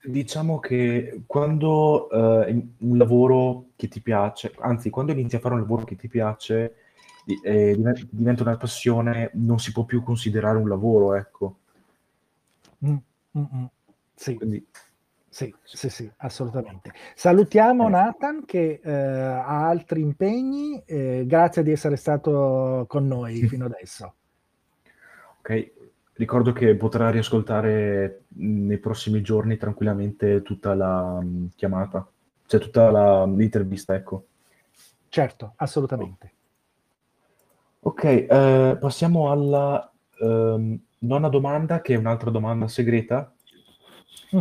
Diciamo che quando eh, un lavoro che ti piace, anzi, quando inizi a fare un lavoro che ti piace, eh, diventa una passione, non si può più considerare un lavoro, ecco. Mm, mm, mm. Sì. Quindi... Sì, sì, sì, assolutamente. Salutiamo eh. Nathan che eh, ha altri impegni. Eh, grazie di essere stato con noi fino adesso. Ok, Ricordo che potrà riascoltare nei prossimi giorni tranquillamente tutta la chiamata, cioè tutta la, l'intervista, ecco. Certo, assolutamente. Ok, eh, passiamo alla um, nona domanda, che è un'altra domanda segreta, mm.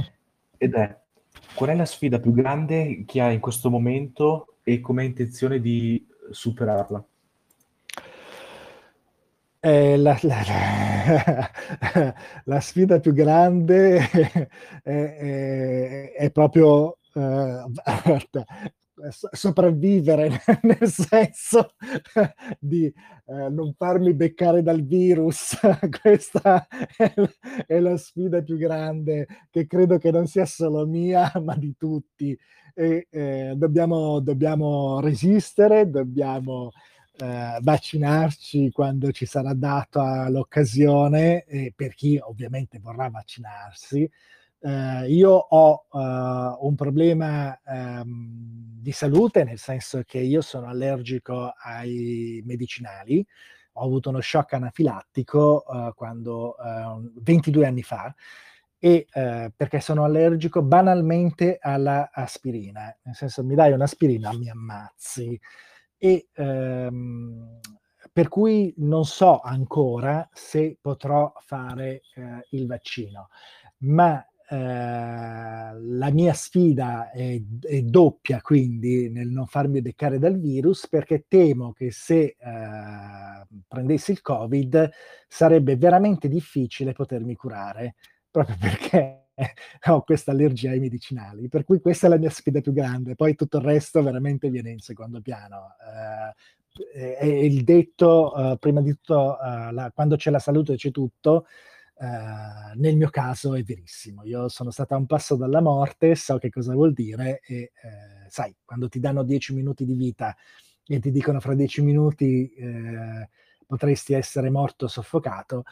ed è, qual è la sfida più grande che hai in questo momento e come hai intenzione di superarla? Eh, la, la, la, sfida più grande è, è, è proprio eh, sopravvivere nel senso di eh, non farmi beccare dal virus questa è, la sfida più grande che credo che non sia solo mia ma di tutti e eh, dobbiamo, dobbiamo resistere dobbiamo eh, vaccinarci quando ci sarà data l'occasione, e per chi ovviamente vorrà vaccinarsi. Eh, io ho uh, un problema um, di salute, nel senso che io sono allergico ai medicinali. Ho avuto uno shock anafilattico uh, quando, uh, 22 anni fa, e eh, perché sono allergico banalmente all'aspirina, nel senso mi dai un'aspirina mi ammazzi. E ehm, per cui non so ancora se potrò fare eh, il vaccino, ma eh, la mia sfida è, è, doppia quindi nel non farmi beccare dal virus perché temo che se eh, prendessi il covid sarebbe veramente difficile potermi curare proprio perché ho questa allergia ai medicinali, per cui questa è la mia sfida più grande, poi tutto il resto veramente viene in secondo piano. Eh, è il detto, uh, prima di tutto, uh, la, quando c'è la salute c'è tutto, uh, nel mio caso è verissimo. Io sono stata a un passo dalla morte, so che cosa vuol dire e sai, quando ti danno dieci minuti di vita e ti dicono fra dieci minuti potresti essere morto soffocato,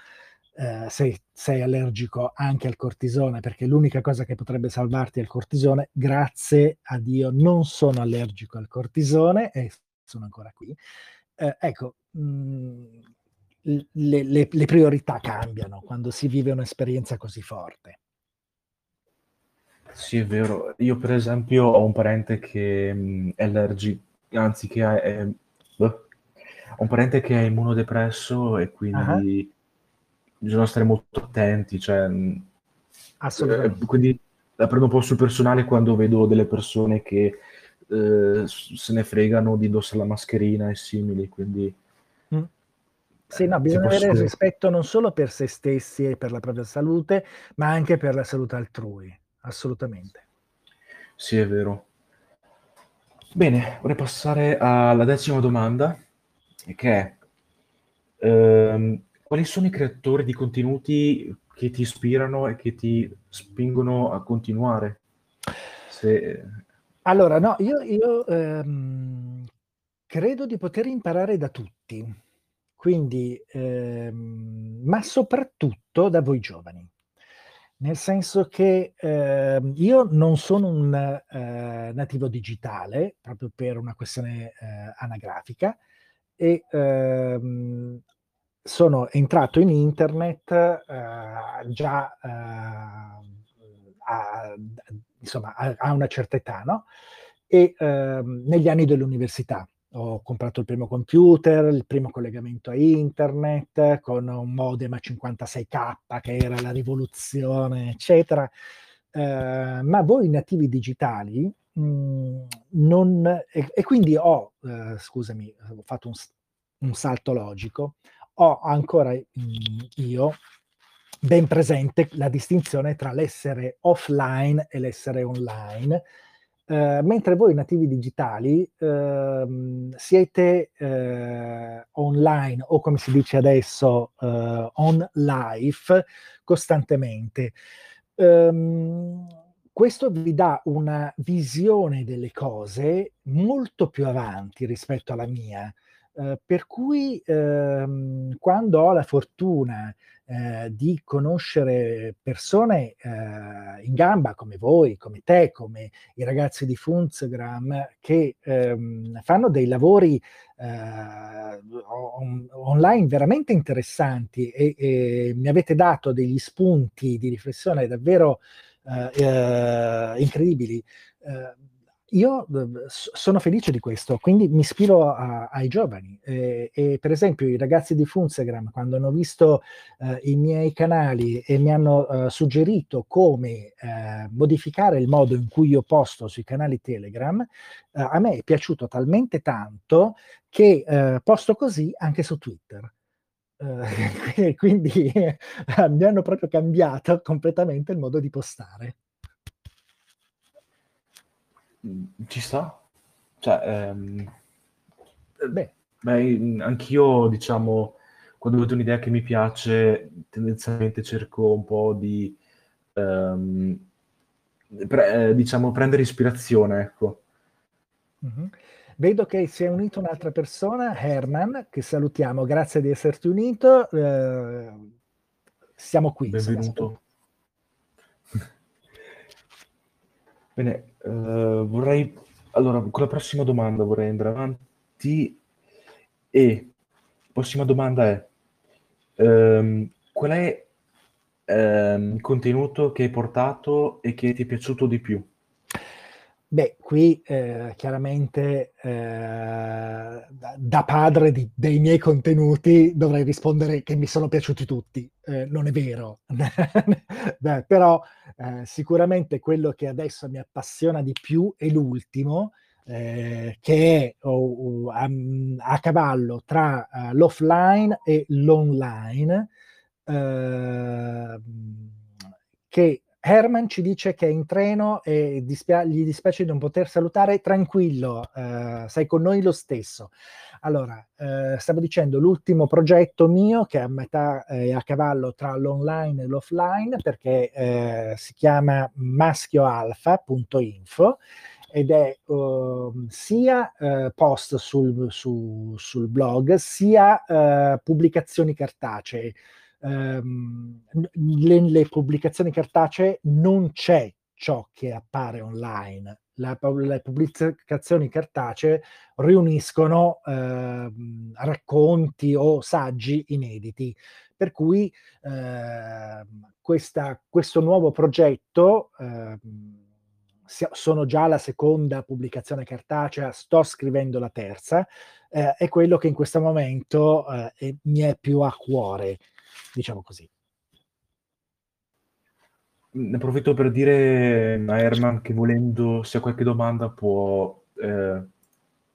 eh, sei, sei, allergico anche al cortisone, perché l'unica cosa che potrebbe salvarti è il cortisone. Grazie a Dio non sono allergico al cortisone e sono ancora qui. Eh, ecco, mh, mm, le, le, le priorità cambiano quando si vive un'esperienza così forte. Sì, è vero. Io, per esempio, ho un parente che mh, è allergico, anzi, che è, è, ho un parente che è immunodepresso e quindi uh-huh bisogna stare molto attenti, cioè, Assolutamente. Eh, quindi la prendo un po' sul personale quando vedo delle persone che eh, se ne fregano di indossare la mascherina e simili, quindi... Mm. Sì, no, bisogna avere rispetto non solo per se stessi e per la propria salute, ma anche per la salute altrui, assolutamente. Sì, è vero. Bene, vorrei passare alla decima domanda, che è ehm, quali sono i creatori di contenuti che ti ispirano e che ti spingono a continuare? Se... Allora, no, io, io ehm, credo di poter imparare da tutti, quindi, ehm, ma soprattutto da voi giovani. Nel senso che eh, io non sono un eh, nativo digitale, proprio per una questione eh, anagrafica, e ehm, sono entrato in internet eh, già eh, a, insomma, a, a, una certa età, no? E eh, negli anni dell'università. Ho comprato il primo computer, il primo collegamento a internet con un modem a 56k che era la rivoluzione, eccetera. Eh, ma voi nativi digitali mh, mm, non, e, e, quindi ho, eh, scusami, ho fatto un, un, salto logico, ho ancora mh, mm, io ben presente la distinzione tra l'essere offline e l'essere online, eh, mentre voi nativi digitali eh, siete eh, online o come si dice adesso eh, on life costantemente. Um, questo vi dà una visione delle cose molto più avanti rispetto alla mia, eh, per cui ehm, quando ho la fortuna eh, di conoscere persone eh, in gamba come voi, come te, come i ragazzi di Funzgram che ehm, fanno dei lavori eh, on- online veramente interessanti e, e, mi avete dato degli spunti di riflessione davvero eh, eh, incredibili io sono felice di questo, quindi mi ispiro a, ai giovani. E, e, per esempio i ragazzi di Funzegram, quando hanno visto eh, i miei canali e mi hanno eh, suggerito come eh, modificare il modo in cui io posto sui canali Telegram, eh, a me è piaciuto talmente tanto che eh, posto così anche su Twitter. Eh, quindi mi hanno proprio cambiato completamente il modo di postare. Ci sta. Cioè, ehm, beh, beh, anch'io, diciamo, quando vedo un'idea che mi piace, tendenzialmente cerco un po' di, ehm, pre- eh, diciamo, prendere ispirazione, ecco. Mm-hmm. Vedo che si è unito un'altra persona, Herman, che salutiamo, grazie di esserti unito. Eh, siamo qui. Benvenuto. Bene, uh, vorrei... Allora, con la prossima domanda vorrei andare avanti e la prossima domanda è um, qual è um, il contenuto che hai portato e che ti è piaciuto di più? Beh, qui eh, chiaramente eh, da padre di, dei miei contenuti dovrei rispondere che mi sono piaciuti tutti. Eh, non è vero, Beh, però eh, sicuramente quello che adesso mi appassiona di più è l'ultimo, eh, che è oh, oh, a, a, cavallo tra uh, l'offline e l'online, uh, che Herman ci dice che è in treno e dispia- gli dispiace di non poter salutare. Tranquillo, eh, sei con noi lo stesso. Allora, eh, stavo dicendo l'ultimo progetto mio che è a metà è a cavallo tra l'online e l'offline perché eh, si chiama maschioalfa.info ed è uh, sia uh, post sul, su, sul, blog sia uh, pubblicazioni cartacee ehm, le, pubblicazioni cartacee non c'è ciò che appare online. La, le pubblicazioni cartacee riuniscono eh, racconti o saggi inediti. Per cui eh, questa, questo nuovo progetto, eh, sono già la seconda pubblicazione cartacea, sto scrivendo la terza, eh, è quello che in questo momento eh, mi è più a cuore diciamo così. Ne approfitto per dire a Herman che volendo, se ha qualche domanda, può eh,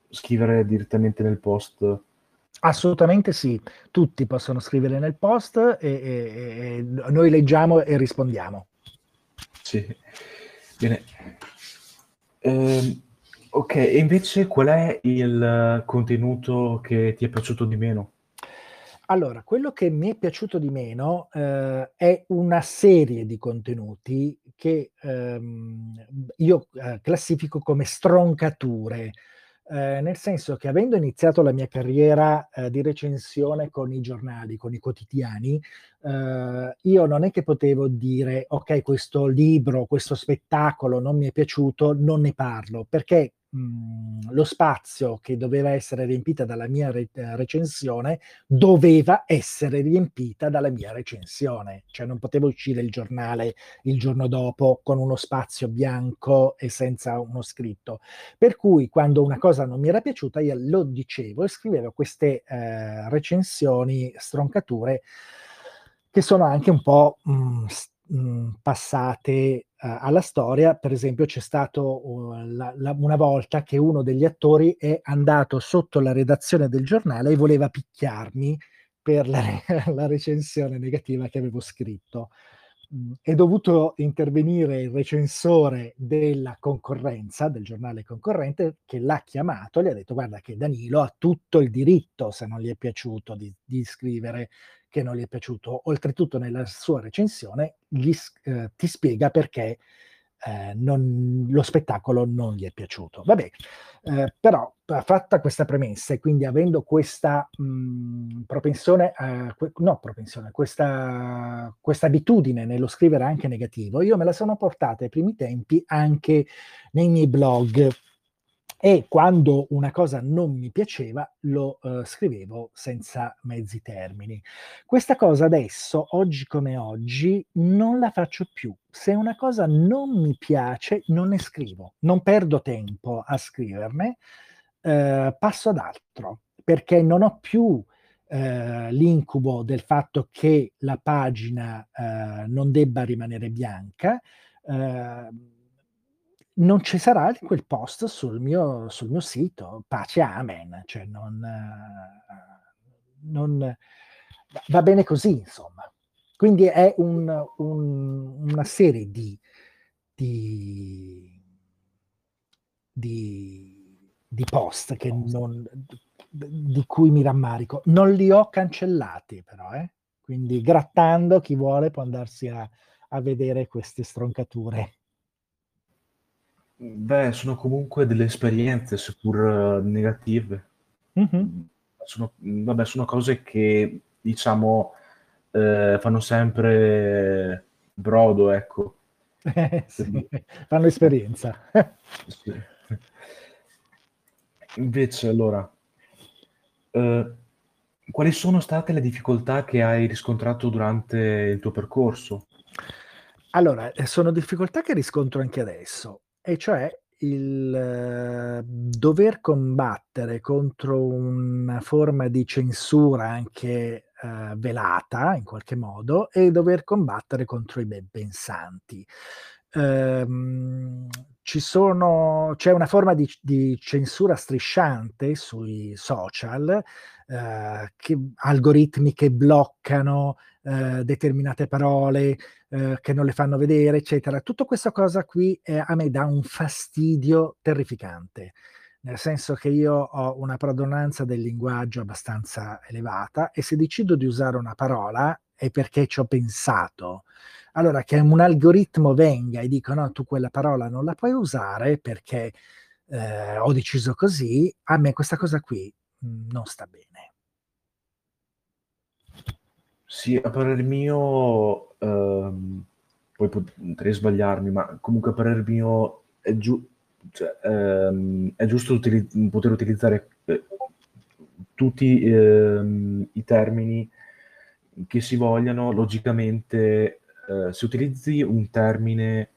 scrivere direttamente nel post. Assolutamente sì, tutti possono scrivere nel post e, e, e noi leggiamo e rispondiamo. Sì, bene. Eh, ok, e invece qual è il contenuto che ti è piaciuto di meno? Allora, quello che mi è piaciuto di meno eh, è una serie di contenuti che ehm, io eh, classifico come stroncature, eh, nel senso che avendo iniziato la mia carriera eh, di recensione con i giornali, con i quotidiani, eh, io non è che potevo dire ok, questo libro, questo spettacolo non mi è piaciuto, non ne parlo, perché mh, lo spazio che doveva essere riempita dalla mia re- recensione doveva essere riempita dalla mia recensione, cioè non potevo uscire il giornale il giorno dopo con uno spazio bianco e senza uno scritto. Per cui quando una cosa non mi era piaciuta io lo dicevo e scrivevo queste eh, recensioni, stroncature che sono anche un po' mh, mh, passate uh, alla storia. Per esempio, c'è stato uh, la, la, una volta che uno degli attori è andato sotto la redazione del giornale e voleva picchiarmi per la, la recensione negativa che avevo scritto. Mm, è dovuto intervenire il recensore della concorrenza, del giornale concorrente, che l'ha chiamato e gli ha detto guarda che Danilo ha tutto il diritto, se non gli è piaciuto, di, di scrivere che non gli è piaciuto. Oltretutto nella sua recensione gli, eh, ti spiega perché eh, non, lo spettacolo non gli è piaciuto. Vabbè, eh, però fatta questa premessa e quindi avendo questa mh, propensione, eh, que- no propensione, questa, questa abitudine nello scrivere anche negativo, io me la sono portata ai primi tempi anche nei miei blog e quando una cosa non mi piaceva lo uh, scrivevo senza mezzi termini. Questa cosa adesso, oggi come oggi, non la faccio più. Se una cosa non mi piace, non ne scrivo, non perdo tempo a scriverne, uh, passo ad altro, perché non ho più uh, l'incubo del fatto che la pagina non debba rimanere bianca non ci sarà quel post sul mio, sul mio sito, pace amen, cioè non, non, va bene così, insomma. Quindi è un, un, una serie di, di, di, di post non, di cui mi rammarico. Non li ho cancellati però, eh? quindi grattando chi vuole può andarsi a, a vedere queste stroncature. Beh, sono comunque delle esperienze, seppur negative. Mh-mh. Sono, vabbè, sono cose che diciamo eh, fanno sempre brodo, ecco. Eh, sì, fanno esperienza. Sì. Invece, allora, eh, quali sono state le difficoltà che hai riscontrato durante il tuo percorso? Allora, eh, sono difficoltà che riscontro anche adesso. E cioè il eh, dover combattere contro una forma di censura anche, ehm, velata in qualche modo e dover combattere contro i ben pensanti. Ehm, sono c'è una forma di di censura strisciante sui social, ehm, che algoritmi che bloccano, ehm, determinate parole, eh, che non le fanno vedere, eccetera. Tutta questa cosa qui eh, a me dà un fastidio terrificante, nel senso che io ho una pradonanza del linguaggio abbastanza elevata e se decido di usare una parola è perché ci ho pensato. Allora, che un algoritmo venga e dica no, tu quella parola non la puoi usare perché eh, ho deciso così, a me questa cosa qui mm, non sta bene. Sì, a parer mio, ehm, poi potrei sbagliarmi, ma comunque a parer mio è, giu- cioè, ehm, è giusto utili- poter utilizzare eh, tutti ehm, i termini che si vogliano. Logicamente, eh, se utilizzi un termine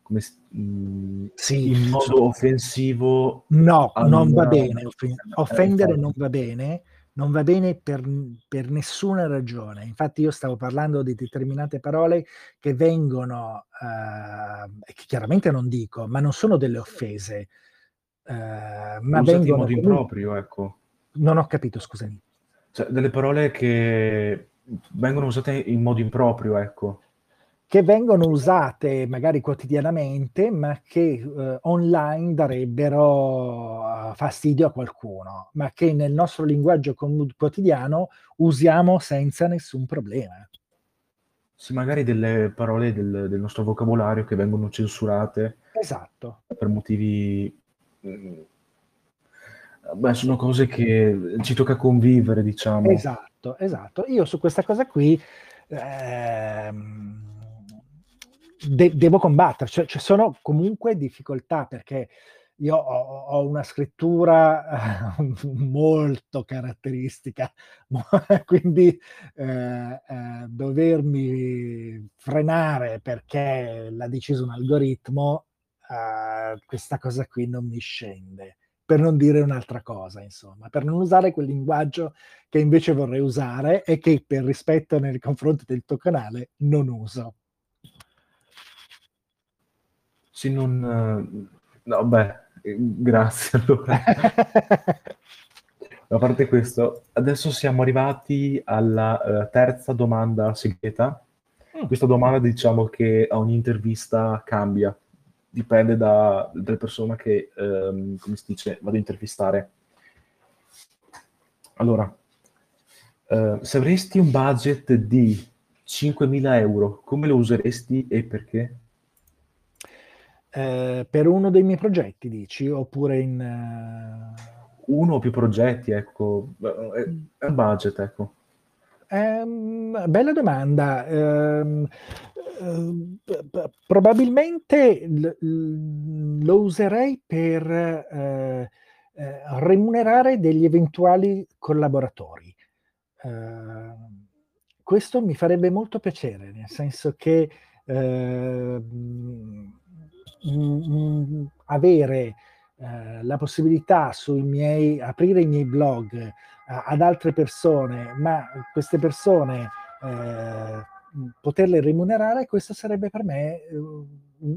come, mh, mm, sì, in modo so. offensivo, no, allora... non va bene. Offen- offendere eh, non va bene non va bene per, per, nessuna ragione. Infatti io stavo parlando di determinate parole che vengono, eh, che chiaramente non dico, ma non sono delle offese, eh, ma Usati vengono... in modo improprio, ecco. Non ho capito, scusami. Cioè, delle parole che vengono usate in modo improprio, ecco che vengono usate magari quotidianamente, ma che eh, online darebbero uh, fastidio a qualcuno, ma che nel nostro linguaggio quotidiano usiamo senza nessun problema. Sì, magari delle parole del, del nostro vocabolario che vengono censurate. Esatto. Per motivi... Mm, beh, sono cose che ci tocca convivere, diciamo. Esatto, esatto. Io su questa cosa qui... Ehm, de- devo combattere, cioè, ci sono comunque difficoltà perché io ho, ho una scrittura molto caratteristica, quindi eh, eh, dovermi frenare perché l'ha deciso un algoritmo, eh, questa cosa qui non mi scende per non dire un'altra cosa, insomma, per non usare quel linguaggio che invece vorrei usare e che per rispetto nei confronti del tuo canale non uso. Sì, non... No, beh, grazie allora. A parte questo, adesso siamo arrivati alla uh, terza domanda segreta. Mm. Questa domanda diciamo che a ogni intervista cambia dipende da, dalle persone che, ehm, come si dice, vado a intervistare. Allora, eh, se avresti un budget di 5.000 euro, come lo useresti e perché? Eh, per uno dei miei progetti, dici, oppure in... Uh... Uno o più progetti, ecco, è, un budget, ecco. Um, bella domanda. Um, probabilmente lo userei per eh, eh, remunerare degli eventuali collaboratori. Eh, questo mi farebbe molto piacere, nel senso che eh, mh, avere eh, la possibilità sui miei, aprire i miei blog ad altre persone, ma queste persone eh, poterle remunerare, questo sarebbe per me eh,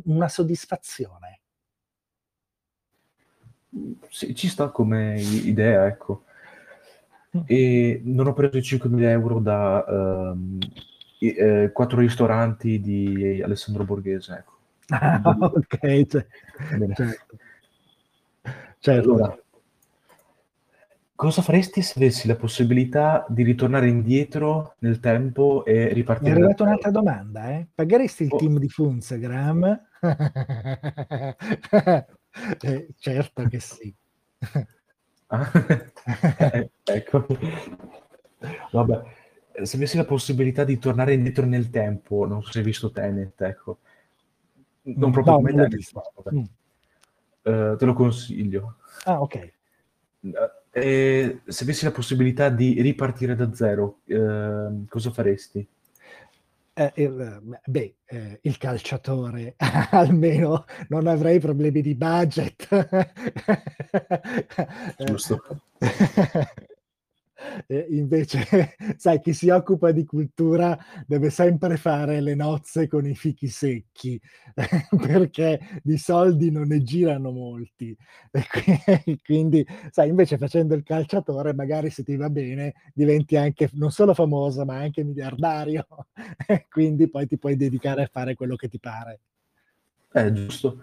una soddisfazione. Sì, ci sta come idea, ecco. Mm. E non ho preso i 5.000 euro da um, i, eh, quattro ristoranti di Alessandro Borghese, ecco. Ah, ok, cioè, certo. certo. Allora, Cosa faresti se avessi la possibilità di ritornare indietro nel tempo e ripartire? Mi è arrivata un'altra domanda, eh? Pagheresti il oh. team di Funzagram? eh, certo che sì. ah, eh, ecco. Vabbè, se avessi la possibilità di tornare indietro nel tempo, non so se hai visto Tenet, ecco. Non proprio no, come te, mm. uh, te lo consiglio. Ah, ok. Uh, e se avessi la possibilità di ripartire da zero, eh, cosa faresti? Eh, il, beh, eh, il calciatore, almeno non avrei problemi di budget. Giusto. E invece, sai, chi si occupa di cultura deve sempre fare le nozze con i fichi secchi, perché di soldi non ne girano molti. E quindi, sai, invece facendo il calciatore, magari se ti va bene, diventi anche non solo famoso, ma anche miliardario. E quindi poi ti puoi dedicare a fare quello che ti pare. Eh, giusto.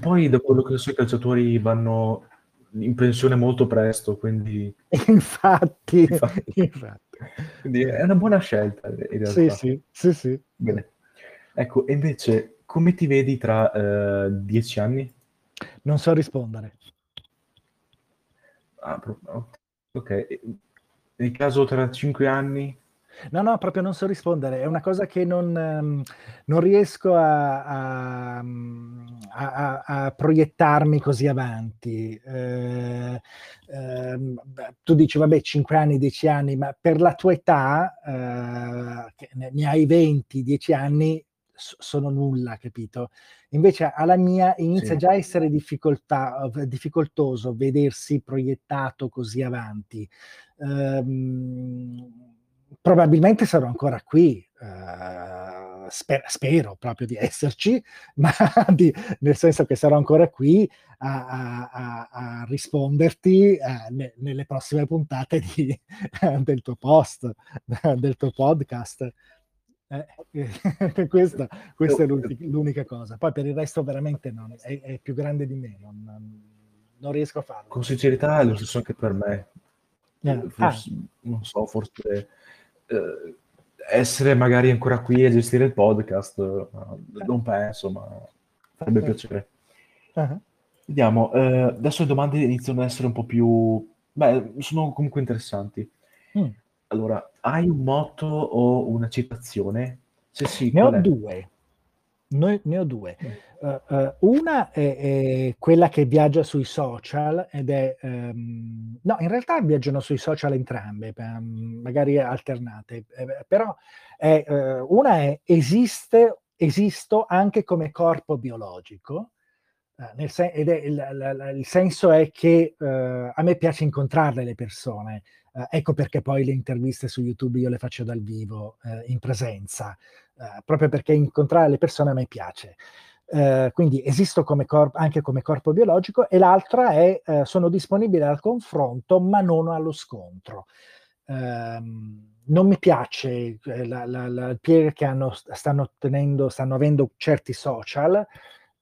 Poi da quello che so i calciatori vanno in pensione molto presto, quindi... infatti, infatti. infatti. Quindi è una buona scelta in realtà. Sì, sì, sì, sì. Bene. Ecco, e invece, come ti vedi tra uh, dieci anni? Non so rispondere. Ah, ok. Nel caso tra cinque anni? No, no, proprio non so rispondere. È una cosa che non, um, non riesco a, a, a, a, proiettarmi così avanti. Eh, eh, tu dici, vabbè, 5 anni, 10 anni, ma per la tua età, eh, ne hai 20, 10 anni, sono nulla, capito? Invece alla mia inizia sì. già a essere difficoltoso vedersi proiettato così avanti. Um, probabilmente sarò ancora qui. Uh, sper- spero proprio di esserci, ma di, nel senso che sarò ancora qui a, a, a risponderti uh, ne, nelle prossime puntate di, uh, del tuo post, del tuo podcast. Eh, questa, questa, è l'unica cosa. Poi per il resto veramente non, è, è più grande di me, non, non, riesco a farlo. Con sincerità è lo stesso anche per me. Eh, forse, ah. Non so, forse eh, essere magari ancora qui a gestire il podcast, eh, non penso, ma farebbe uh-huh. piacere. Uh-huh. Vediamo, eh, adesso le domande iniziano ad essere un po' più... Beh, sono comunque interessanti. Mm. Allora, hai un motto o una citazione? Se sì, ne ho è? due. Ne, ne ho due. Uh, uh, una è, è, quella che viaggia sui social ed è... Um, no, in realtà viaggiano sui social entrambe, um, magari alternate, eh, però è, uh, una è esiste, esisto anche come corpo biologico, sen- ed è, il, il, il, senso è che a me piace incontrarle le persone, ecco perché poi le interviste su YouTube io le faccio dal vivo, in presenza, eh, proprio perché incontrare le persone a me piace. Eh, quindi esisto come corpo, anche come corpo biologico e l'altra è eh, sono disponibile al confronto ma non allo scontro. Ehm, non mi piace eh, la, la, la, il piede che hanno, stanno ottenendo, stanno avendo certi social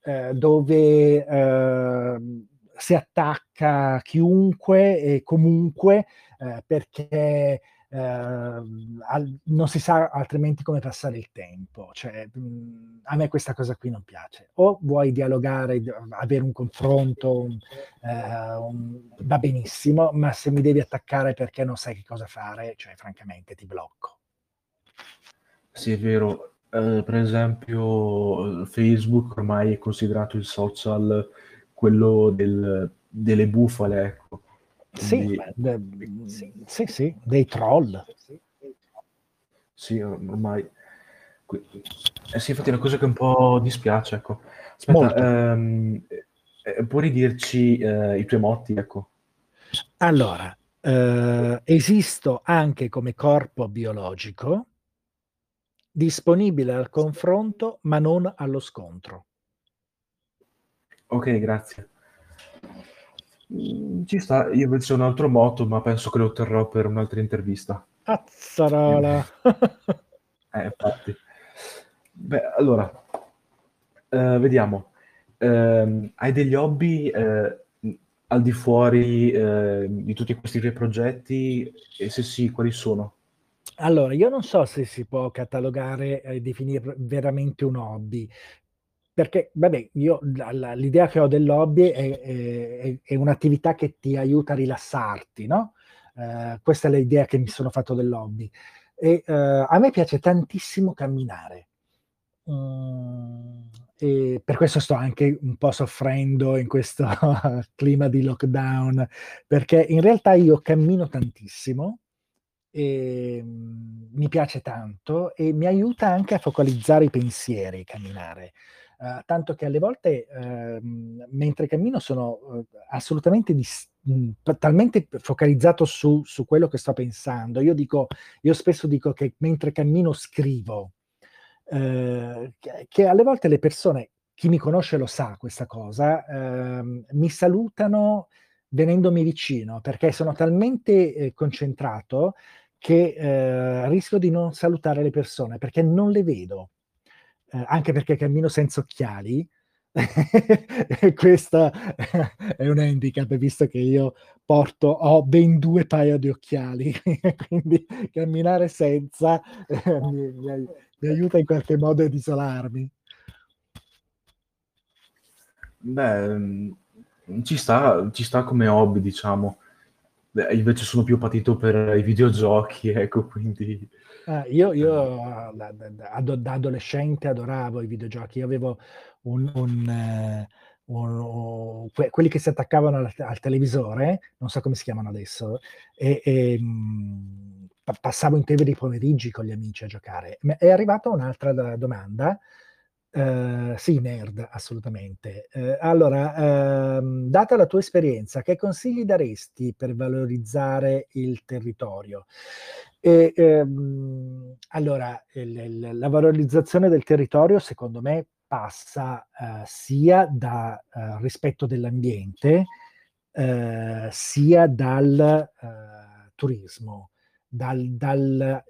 eh, dove ehm, si attacca chiunque e comunque eh, perché eh, al, non si sa altrimenti come passare il tempo. Cioè, mh, a me questa cosa qui non piace. O vuoi dialogare, avere un confronto, un, eh, un, va benissimo, ma se mi devi attaccare perché non sai che cosa fare, cioè francamente ti blocco. Sì, è vero. Uh, per esempio, Facebook ormai è considerato il social quello del, delle bufale, ecco sì, de, sì, sì, dei troll. Sì, ormai. Eh sì, infatti è una cosa che un po' dispiace, ecco. Aspetta, ehm, eh, puoi ridirci eh, i tuoi motti, ecco. Allora, eh, esisto anche come corpo biologico disponibile al confronto ma non allo scontro. Ok, grazie. Mm, ci sta, io invece ho un altro moto, ma penso che lo terrò per un'altra intervista. Azzarola! eh, infatti. Beh, allora, eh, vediamo. Eh, hai degli hobby eh, al di fuori eh, di tutti questi tuoi progetti? E se sì, quali sono? Allora, io non so se si può catalogare e definire veramente un hobby, perché, vabbè, io la, l'idea che ho dell'hobby è, è, è, un'attività che ti aiuta a rilassarti, no? Eh, questa è l'idea che mi sono fatto dell'hobby. E eh, a me piace tantissimo camminare. Mm, e per questo sto anche un po' soffrendo in questo clima di lockdown, perché in realtà io cammino tantissimo e mm, mi piace tanto e mi aiuta anche a focalizzare i pensieri camminare. Uh, tanto che alle volte uh, mentre cammino sono uh, assolutamente dis- mh, talmente focalizzato su, su, quello che sto pensando. Io dico, io spesso dico che mentre cammino scrivo, eh, che, che, alle volte le persone, chi mi conosce lo sa questa cosa, ehm, mi salutano venendomi vicino perché sono talmente concentrato che eh, rischio di non salutare le persone perché non le vedo. Eh, anche perché cammino senza occhiali. questa è un handicap visto che io porto ho ben due paia di occhiali quindi camminare senza eh, mi, mi, mi, aiuta in qualche modo ad isolarmi. Beh mm, ci sta, ci sta come hobby diciamo Beh, invece sono più patito per i videogiochi ecco quindi Uh, io, io da, da, da, adolescente adoravo i videogiochi. Io avevo un, un, uh, un, que, quelli che si attaccavano al, al, televisore, non so come si chiamano adesso, e, e mh, mm, passavo interi pomeriggi con gli amici a giocare. È arrivata un'altra domanda. Uh, sì, nerd, assolutamente. Uh, allora, uh, data la tua esperienza, che consigli daresti per valorizzare il territorio? E, ehm, allora, il, il, la valorizzazione del territorio, secondo me, passa eh, sia dal eh, rispetto dell'ambiente, eh, sia dal turismo, dal, dal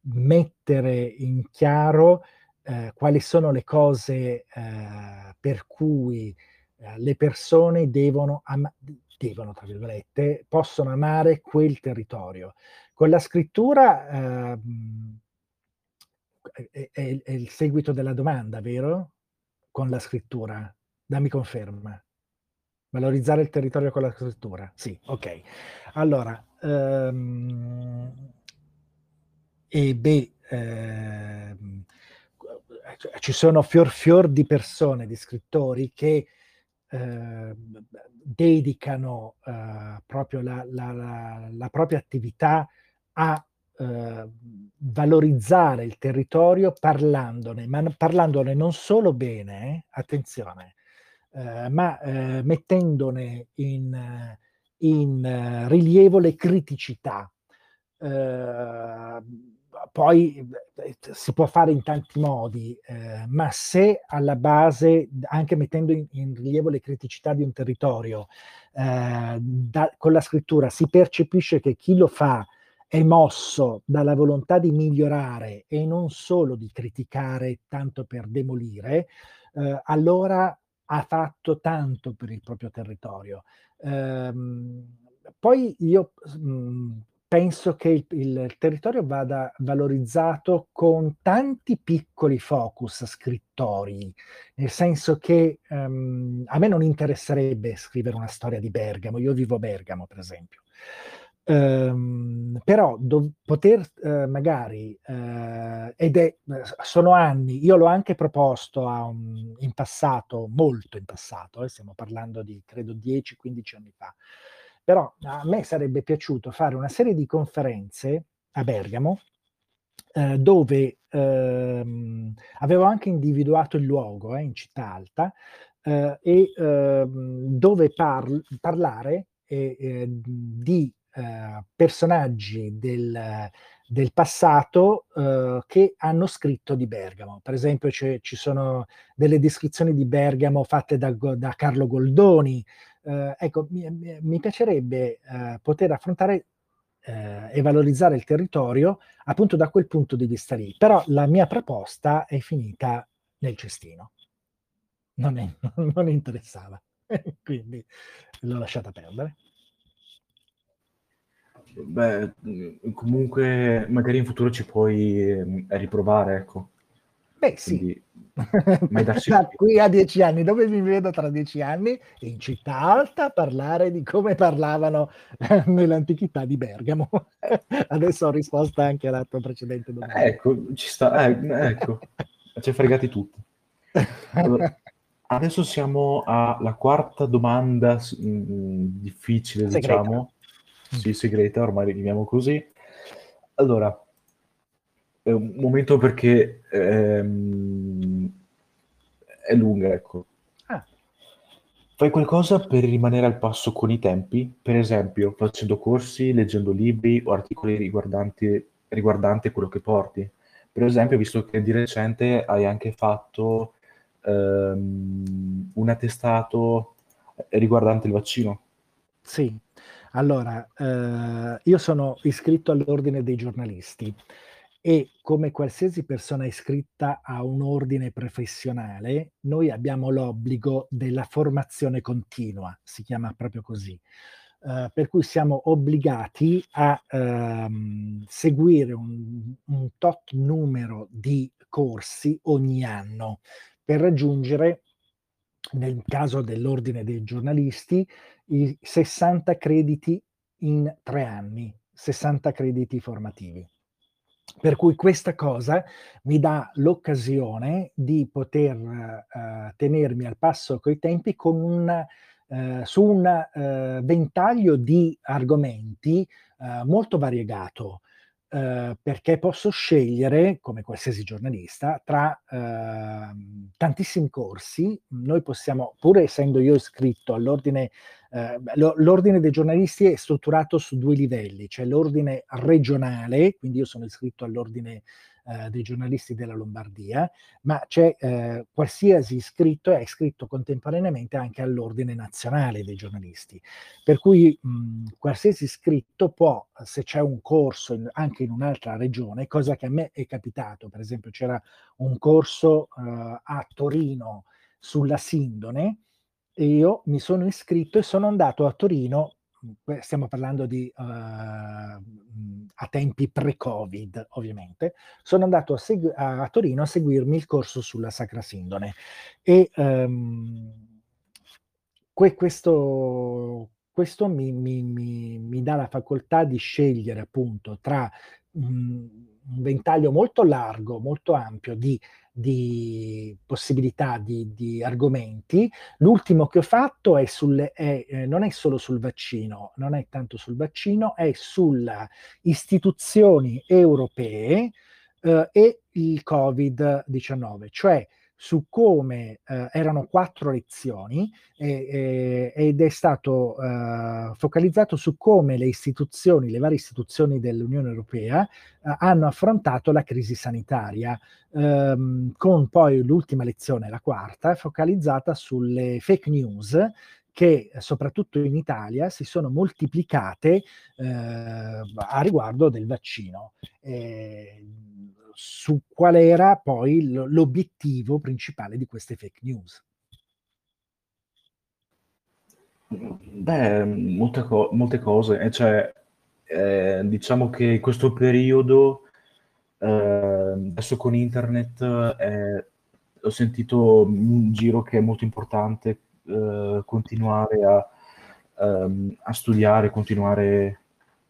mettere in chiaro eh, quali sono le cose per cui le persone devono, am- devono, tra virgolette, possono amare quel territorio. Con la scrittura eh, è, è, è, il seguito della domanda, vero? Con la scrittura. Dammi conferma. Valorizzare il territorio con la scrittura. Sì, ok. Allora, ehm, e beh, ehm, ci sono fior fior di persone, di scrittori che eh, dedicano eh, proprio la, la, la, la, propria attività a eh, valorizzare il territorio parlandone, ma parlandone non solo bene, eh, attenzione, eh, ma eh, mettendone in, in rilievo le criticità. Uh, poi eh, si può fare in tanti modi, eh, ma se alla base, anche mettendo in, in rilievo le criticità di un territorio, eh, da, con la scrittura si percepisce che chi lo fa è mosso dalla volontà di migliorare e non solo di criticare tanto per demolire, eh, allora ha fatto tanto per il proprio territorio. Ehm, poi io mh, mm, penso che il, il, territorio vada valorizzato con tanti piccoli focus scrittori, nel senso che um, a me non interesserebbe scrivere una storia di Bergamo, io vivo a Bergamo per esempio. Um, però do, poter uh, magari, uh, ed è, sono anni, io l'ho anche proposto un, in passato, molto in passato, eh, stiamo parlando di credo 10-15 anni fa, però a me sarebbe piaciuto fare una serie di conferenze a Bergamo eh, dove ehm, avevo anche individuato il luogo eh, in città alta eh, e ehm, dove par- parlare di eh, personaggi del, del passato eh, che hanno scritto di Bergamo. Per esempio ci sono delle descrizioni di Bergamo fatte da, da Carlo Goldoni, eh, ecco, mi, mi piacerebbe eh, poter affrontare eh, e valorizzare il territorio appunto da quel punto di vista lì. Però la mia proposta è finita nel cestino. Non, è, non interessava, quindi l'ho lasciata perdere. Beh, comunque magari in futuro ci puoi eh, riprovare, ecco. Beh, sì. Quindi, da qui a dieci anni, dove mi vedo tra dieci anni? In città alta a parlare di come parlavano nell'antichità di Bergamo. Adesso ho risposto anche alla tua precedente domanda. Ecco, ci sta, eh, ecco, ci hai fregati tutti. Allora, adesso siamo alla quarta domanda mh, mm, difficile, segreta. diciamo. Sì, segreta, ormai la chiamiamo così. Allora, è un momento perché ehm, è lunga, ecco. Ah. Fai qualcosa per rimanere al passo con i tempi, per esempio facendo corsi, leggendo libri o articoli riguardanti, riguardanti quello che porti. Per esempio, visto che di recente hai anche fatto ehm, un attestato riguardante il vaccino. Sì, allora, eh, io sono iscritto all'ordine dei giornalisti e come qualsiasi persona iscritta a un ordine professionale, noi abbiamo l'obbligo della formazione continua, si chiama proprio così. Uh, per cui siamo obbligati a uh, seguire un, un, tot numero di corsi ogni anno per raggiungere, nel caso dell'ordine dei giornalisti, i 60 crediti in tre anni, 60 crediti formativi. Per cui questa cosa mi dà l'occasione di poter uh, tenermi al passo coi tempi con un, uh, su un uh, ventaglio di argomenti molto variegato. Uh, perché posso scegliere, come qualsiasi giornalista, tra uh, tantissimi corsi. Noi possiamo, pur essendo io iscritto all'ordine, uh, l'ordine dei giornalisti è strutturato su due livelli, c'è l'ordine regionale, quindi io sono iscritto all'ordine eh, dei giornalisti della Lombardia, ma c'è eh, qualsiasi iscritto è iscritto contemporaneamente anche all'ordine nazionale dei giornalisti. Per cui mh, qualsiasi iscritto può, se c'è un corso in, anche in un'altra regione, cosa che a me è capitato, per esempio c'era un corso eh, a Torino sulla sindone, e io mi sono iscritto e sono andato a Torino stiamo parlando di uh, a tempi pre-Covid, ovviamente, sono andato a, segu- a, Torino a seguirmi il corso sulla Sacra Sindone e um, que- questo, questo mi, mi, mi, mi, dà la facoltà di scegliere appunto tra um, un ventaglio molto largo, molto ampio di di possibilità di, di, argomenti. L'ultimo che ho fatto è sulle, è, eh, non è solo sul vaccino, non è tanto sul vaccino, è sulle istituzioni europee eh, e il Covid-19, cioè su come eh, erano quattro lezioni eh, ed è stato eh, focalizzato su come le istituzioni, le varie istituzioni dell'Unione Europea eh, hanno affrontato la crisi sanitaria, ehm, con poi l'ultima lezione, la quarta, focalizzata sulle fake news che soprattutto in Italia si sono moltiplicate eh, a riguardo del vaccino. Eh, su qual era poi l'obiettivo principale di queste fake news. Beh, molte, co- molte cose, e cioè, eh, diciamo che in questo periodo, eh, adesso con internet, eh, ho sentito un giro che è molto importante eh, continuare a, um, a, studiare, continuare,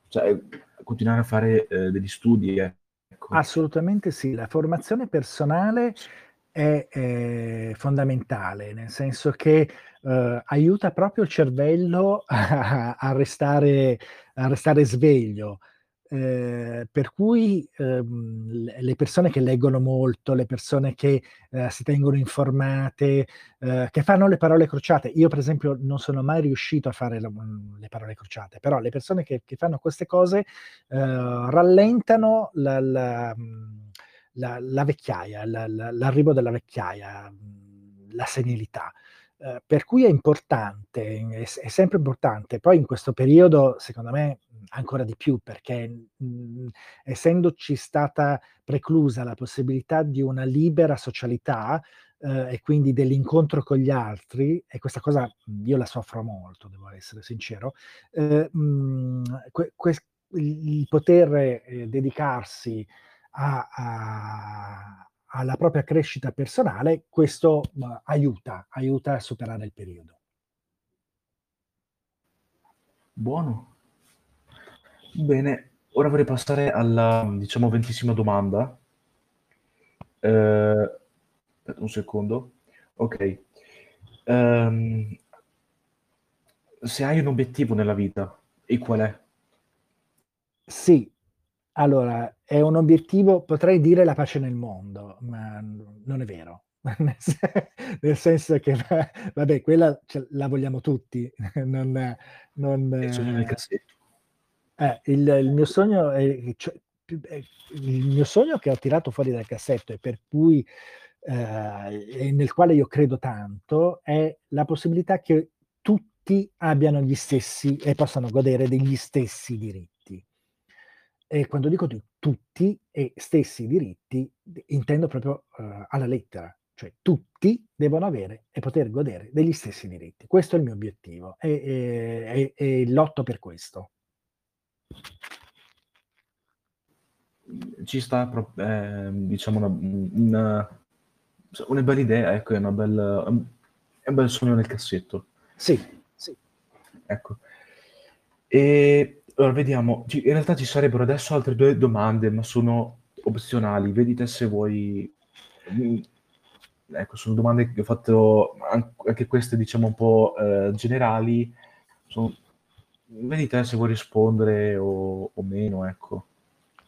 cioè, continuare a fare eh, degli studi. Ecco. Assolutamente sì, la formazione personale è, è fondamentale, nel senso che eh, aiuta proprio il cervello a, a, restare, a restare sveglio. Eh, per cui ehm, le persone che leggono molto, le persone che eh, si tengono informate, eh, che fanno le parole crociate, io per esempio non sono mai riuscito a fare le, le parole crociate, però le persone che, che fanno queste cose eh, rallentano la, la, la, la vecchiaia, l'arrivo della vecchiaia, la senilità. Uh, per cui è importante, è, è, sempre importante. Poi in questo periodo, secondo me, ancora di più perché mh, mhmm, essendoci stata preclusa la possibilità di una libera socialità eh, e quindi dell'incontro con gli altri, e questa cosa mhmm, io la soffro molto, devo essere sincero, eh, mh, mhmm, que- que- il poter eh, dedicarsi a, a, alla propria crescita personale, questo uh, aiuta, aiuta a superare il periodo. Buono. Bene, ora vorrei passare alla, diciamo, ventesima domanda. Eh, un secondo. Ok. Um, se hai un obiettivo nella vita, e qual è? Sì, allora, è un obiettivo, potrei dire la pace nel mondo, ma non è vero. nel senso che, vabbè, quella la vogliamo tutti. Non, non, il sogno nel cassetto. Eh, il, il, mio sogno è, cioè, il mio sogno che ho tirato fuori dal cassetto e per cui eh, nel quale io credo tanto è la possibilità che tutti abbiano gli stessi e possano godere degli stessi diritti. E quando dico tutti e stessi diritti, intendo proprio uh, alla lettera, cioè tutti devono avere e poter godere degli stessi diritti. Questo è il mio obiettivo e, e, e, e lotto per questo. Ci sta, eh, diciamo, una, una, una, bella idea, ecco, è, una bella, è un bel sogno nel cassetto. Sì, sì. Ecco. E allora, vediamo, in realtà ci sarebbero adesso altre due domande, ma sono opzionali. Vedi te se vuoi... Mm, ecco, sono domande che ho fatto, anche queste diciamo un po' eh, generali, sono Vedi te se vuoi rispondere o, o meno, ecco.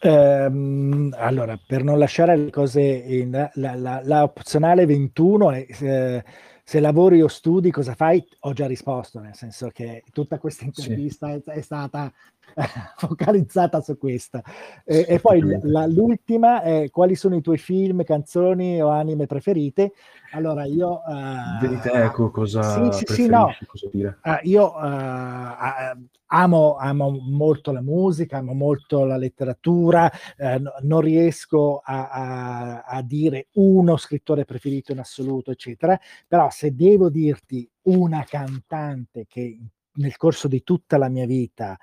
Ehm, allora, per non lasciare le cose in la, la, la opzionale 21 è se, se, lavori o studi cosa fai? Ho già risposto, nel senso che tutta questa intervista sì. è, è, stata focalizzata su questa. E, e poi la, l'ultima è quali sono i tuoi film, canzoni o anime preferite? Allora io... Uh, Vedi te, ecco, cosa sì, sì, no. cosa dire. Uh, io uh, amo, amo, molto la musica, amo molto la letteratura, uh, non riesco a, a, a, dire uno scrittore preferito in assoluto, eccetera, però se devo dirti una cantante che nel corso di tutta la mia vita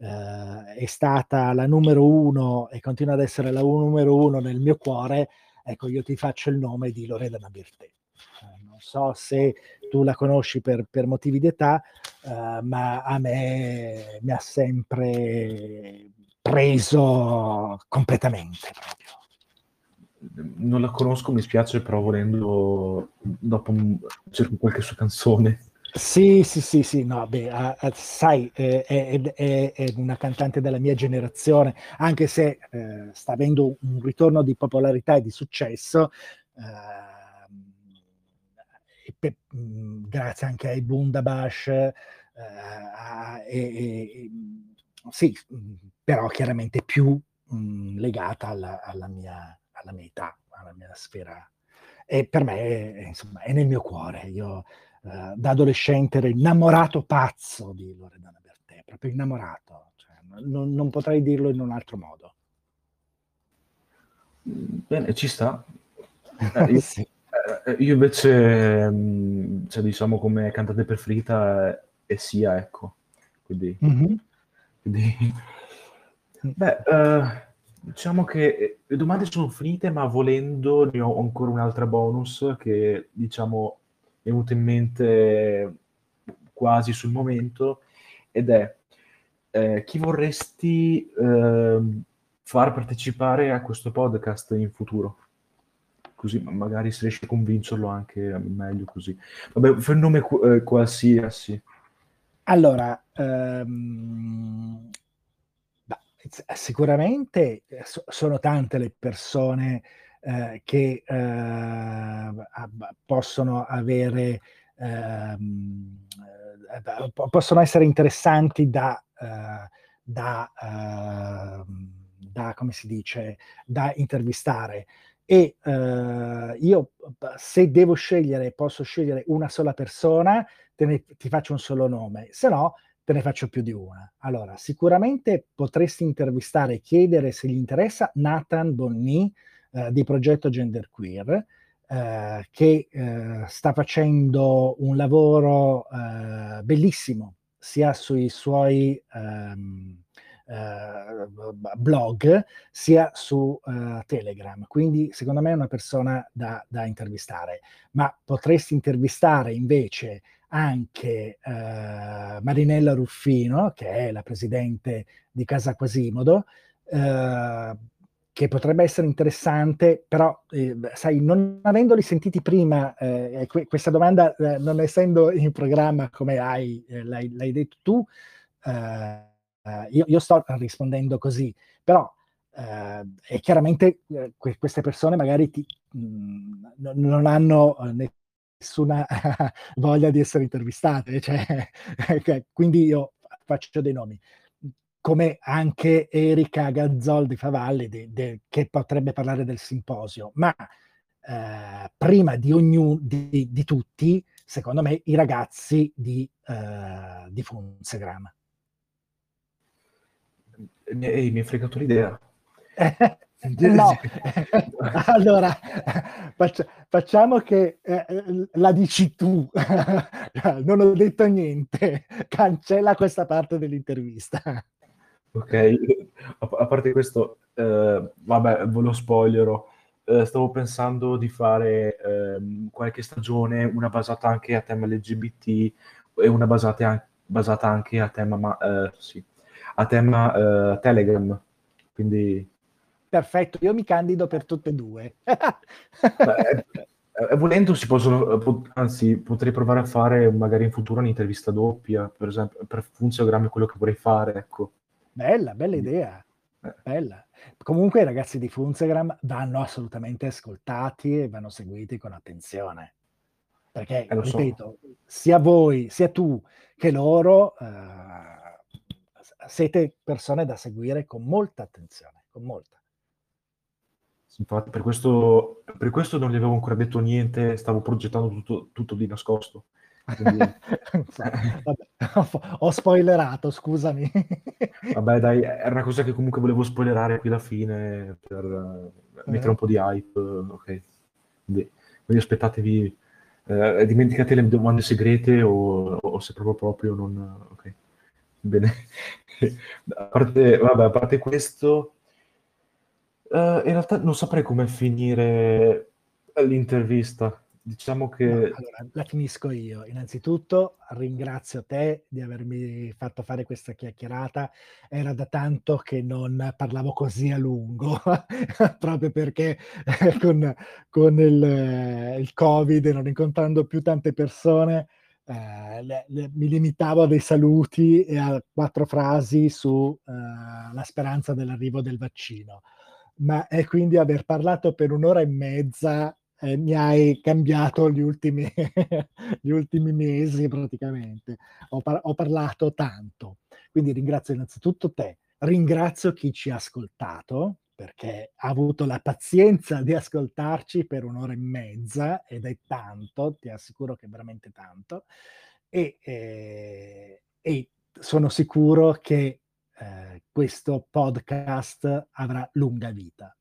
eh, è stata la numero uno e continua ad essere la numero uno nel mio cuore, ecco io ti faccio il nome di Loredana Bertè. Eh, non so se tu la conosci per, per motivi d'età, eh, ma a me mi ha sempre preso completamente proprio. Non la conosco, mi spiace, però volendo dopo cerco qualche sua canzone. Sì, sì, sì, sì, no, beh, uh, sai, eh, è, è, è, una cantante della mia generazione, anche se eh, sta avendo un ritorno di popolarità e di successo, eh, pe, mh, mm, grazie anche ai Bundabash, eh, e, sì, mm, però chiaramente più mh, mm, legata alla, alla, mia, alla mia età, alla mia sfera. E per me, insomma, è nel mio cuore. Io eh, da adolescente ero innamorato pazzo di Loredana Bertè, proprio innamorato. Cioè, non, non, potrei dirlo in un altro modo. Bene, ci sta. Eh, io, sì. eh, io, invece, mm, cioè, diciamo, come cantante preferita è sia, ecco. Quindi, mm-hmm. quindi beh, uh, diciamo che le domande sono finite, ma volendo ne ho ancora un'altra bonus che, diciamo, è venuta in mente quasi sul momento ed è eh, chi vorresti eh, far partecipare a questo podcast in futuro? Così magari se riesci a convincerlo anche meglio così. Vabbè, fai un nome eh, qualsiasi. Allora, ehm, sicuramente so- sono tante le persone eh, che eh, possono avere ehm, eh, possono essere interessanti da, eh, da, ehm, da, come si dice, da intervistare. E io, se devo scegliere, posso scegliere una sola persona, ne, ti faccio un solo nome, se no te ne faccio più di una. Allora, sicuramente potresti intervistare chiedere se gli interessa Nathan Bonni, eh, di progetto Genderqueer, eh, che eh, sta facendo un lavoro eh, bellissimo sia sui suoi ehm, eh, blog sia su Telegram. Quindi secondo me è una persona da, da, intervistare. Ma potresti intervistare invece anche uh, Marinella Ruffino, che è la presidente di Casa Quasimodo, uh, che potrebbe essere interessante, però eh, sai, non avendoli sentiti prima, eh, que- questa domanda eh, non essendo in programma come hai, eh, l'hai, l'hai, detto tu, eh, io, io, sto rispondendo così, però e chiaramente que- queste persone magari ti, mh, mm, non hanno nessuna voglia di essere intervistate, cioè, quindi io faccio dei nomi come anche Erika Gazzol di Favalli, de, de, che potrebbe parlare del simposio, ma eh, prima di, ognuno, di, di, tutti, secondo me, i ragazzi di, eh, di Funzegram. Ehi, mi hai fregato l'idea. no, allora faccia, facciamo che eh, la dici tu, non ho detto niente, cancella questa parte dell'intervista. Ok, a, a parte questo, eh, vabbè, ve lo spoilerò. Eh, stavo pensando di fare eh, qualche stagione, una basata anche a tema LGBT e una basata, basata anche a tema, ma, eh, sì, a tema eh, Telegram. Quindi... Perfetto, io mi candido per tutte e due. Beh, eh, volendo si possono, anzi potrei provare a fare magari in futuro un'intervista doppia, per esempio, per Funziogram è quello che vorrei fare, ecco. Bella, bella idea. Eh. Bella. Comunque i ragazzi di Funzegram vanno assolutamente ascoltati e vanno seguiti con attenzione. Perché, eh, ripeto, so. sia voi, sia tu che loro eh, siete persone da seguire con molta attenzione, con molta. Infatti, per questo, per questo non gli avevo ancora detto niente, stavo progettando tutto, tutto di nascosto. Vabbè, ho spoilerato, scusami. Vabbè, dai, era una cosa che comunque volevo spoilerare qui alla fine per uh, mettere un po' di hype. Ok, quindi, quindi aspettatevi, uh, dimenticate le domande segrete o, o, se proprio proprio non. Ok, bene. a, parte, vabbè, a parte questo, uh, in realtà non saprei come finire l'intervista diciamo che... Allora, la finisco io. Innanzitutto ringrazio te di avermi fatto fare questa chiacchierata. Era da tanto che non parlavo così a lungo, proprio perché eh, con, con il, il, Covid, non incontrando più tante persone, eh, le, le, mi limitavo a dei saluti e a quattro frasi sulla eh, speranza dell'arrivo del vaccino. Ma è quindi aver parlato per un'ora e mezza eh, mi hai cambiato gli ultimi, gli ultimi mesi praticamente. Ho, par- ho, parlato tanto. Quindi ringrazio innanzitutto te, ringrazio chi ci ha ascoltato perché ha avuto la pazienza di ascoltarci per un'ora e mezza ed è tanto, ti assicuro che è veramente tanto. E, eh, e sono sicuro che eh, questo podcast avrà lunga vita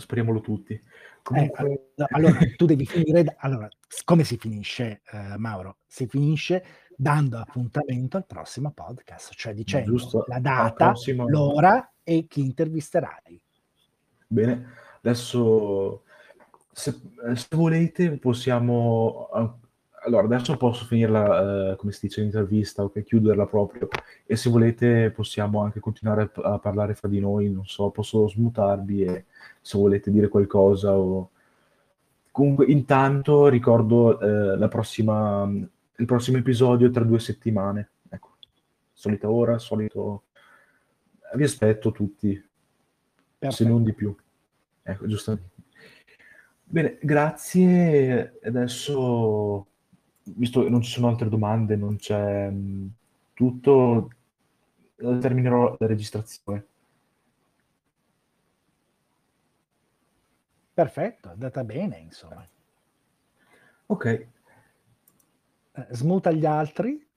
speriamolo tutti. Comunque... Eh, allora, tu devi finire. Allora, come si finisce, eh, Mauro? Si finisce dando appuntamento al prossimo podcast, cioè dicendo Giusto, la data, prossimo... l'ora e chi intervisterai. Bene, adesso se, se volete possiamo allora adesso posso finirla, eh, come si dice, l'intervista, ok, chiuderla proprio. E se volete possiamo anche continuare a, a, parlare fra di noi, non so, posso smutarvi e se volete dire qualcosa o... Comunque, intanto ricordo eh, la prossima, il prossimo episodio tra due settimane. Ecco, solita ora, solito... Vi aspetto tutti, Perfetto. se non di più. Ecco, giustamente. Bene, grazie. Adesso visto che non ci sono altre domande, non c'è mh, mm, tutto, terminerò la registrazione. Perfetto, è andata bene, insomma. Ok. Eh, smuta gli altri.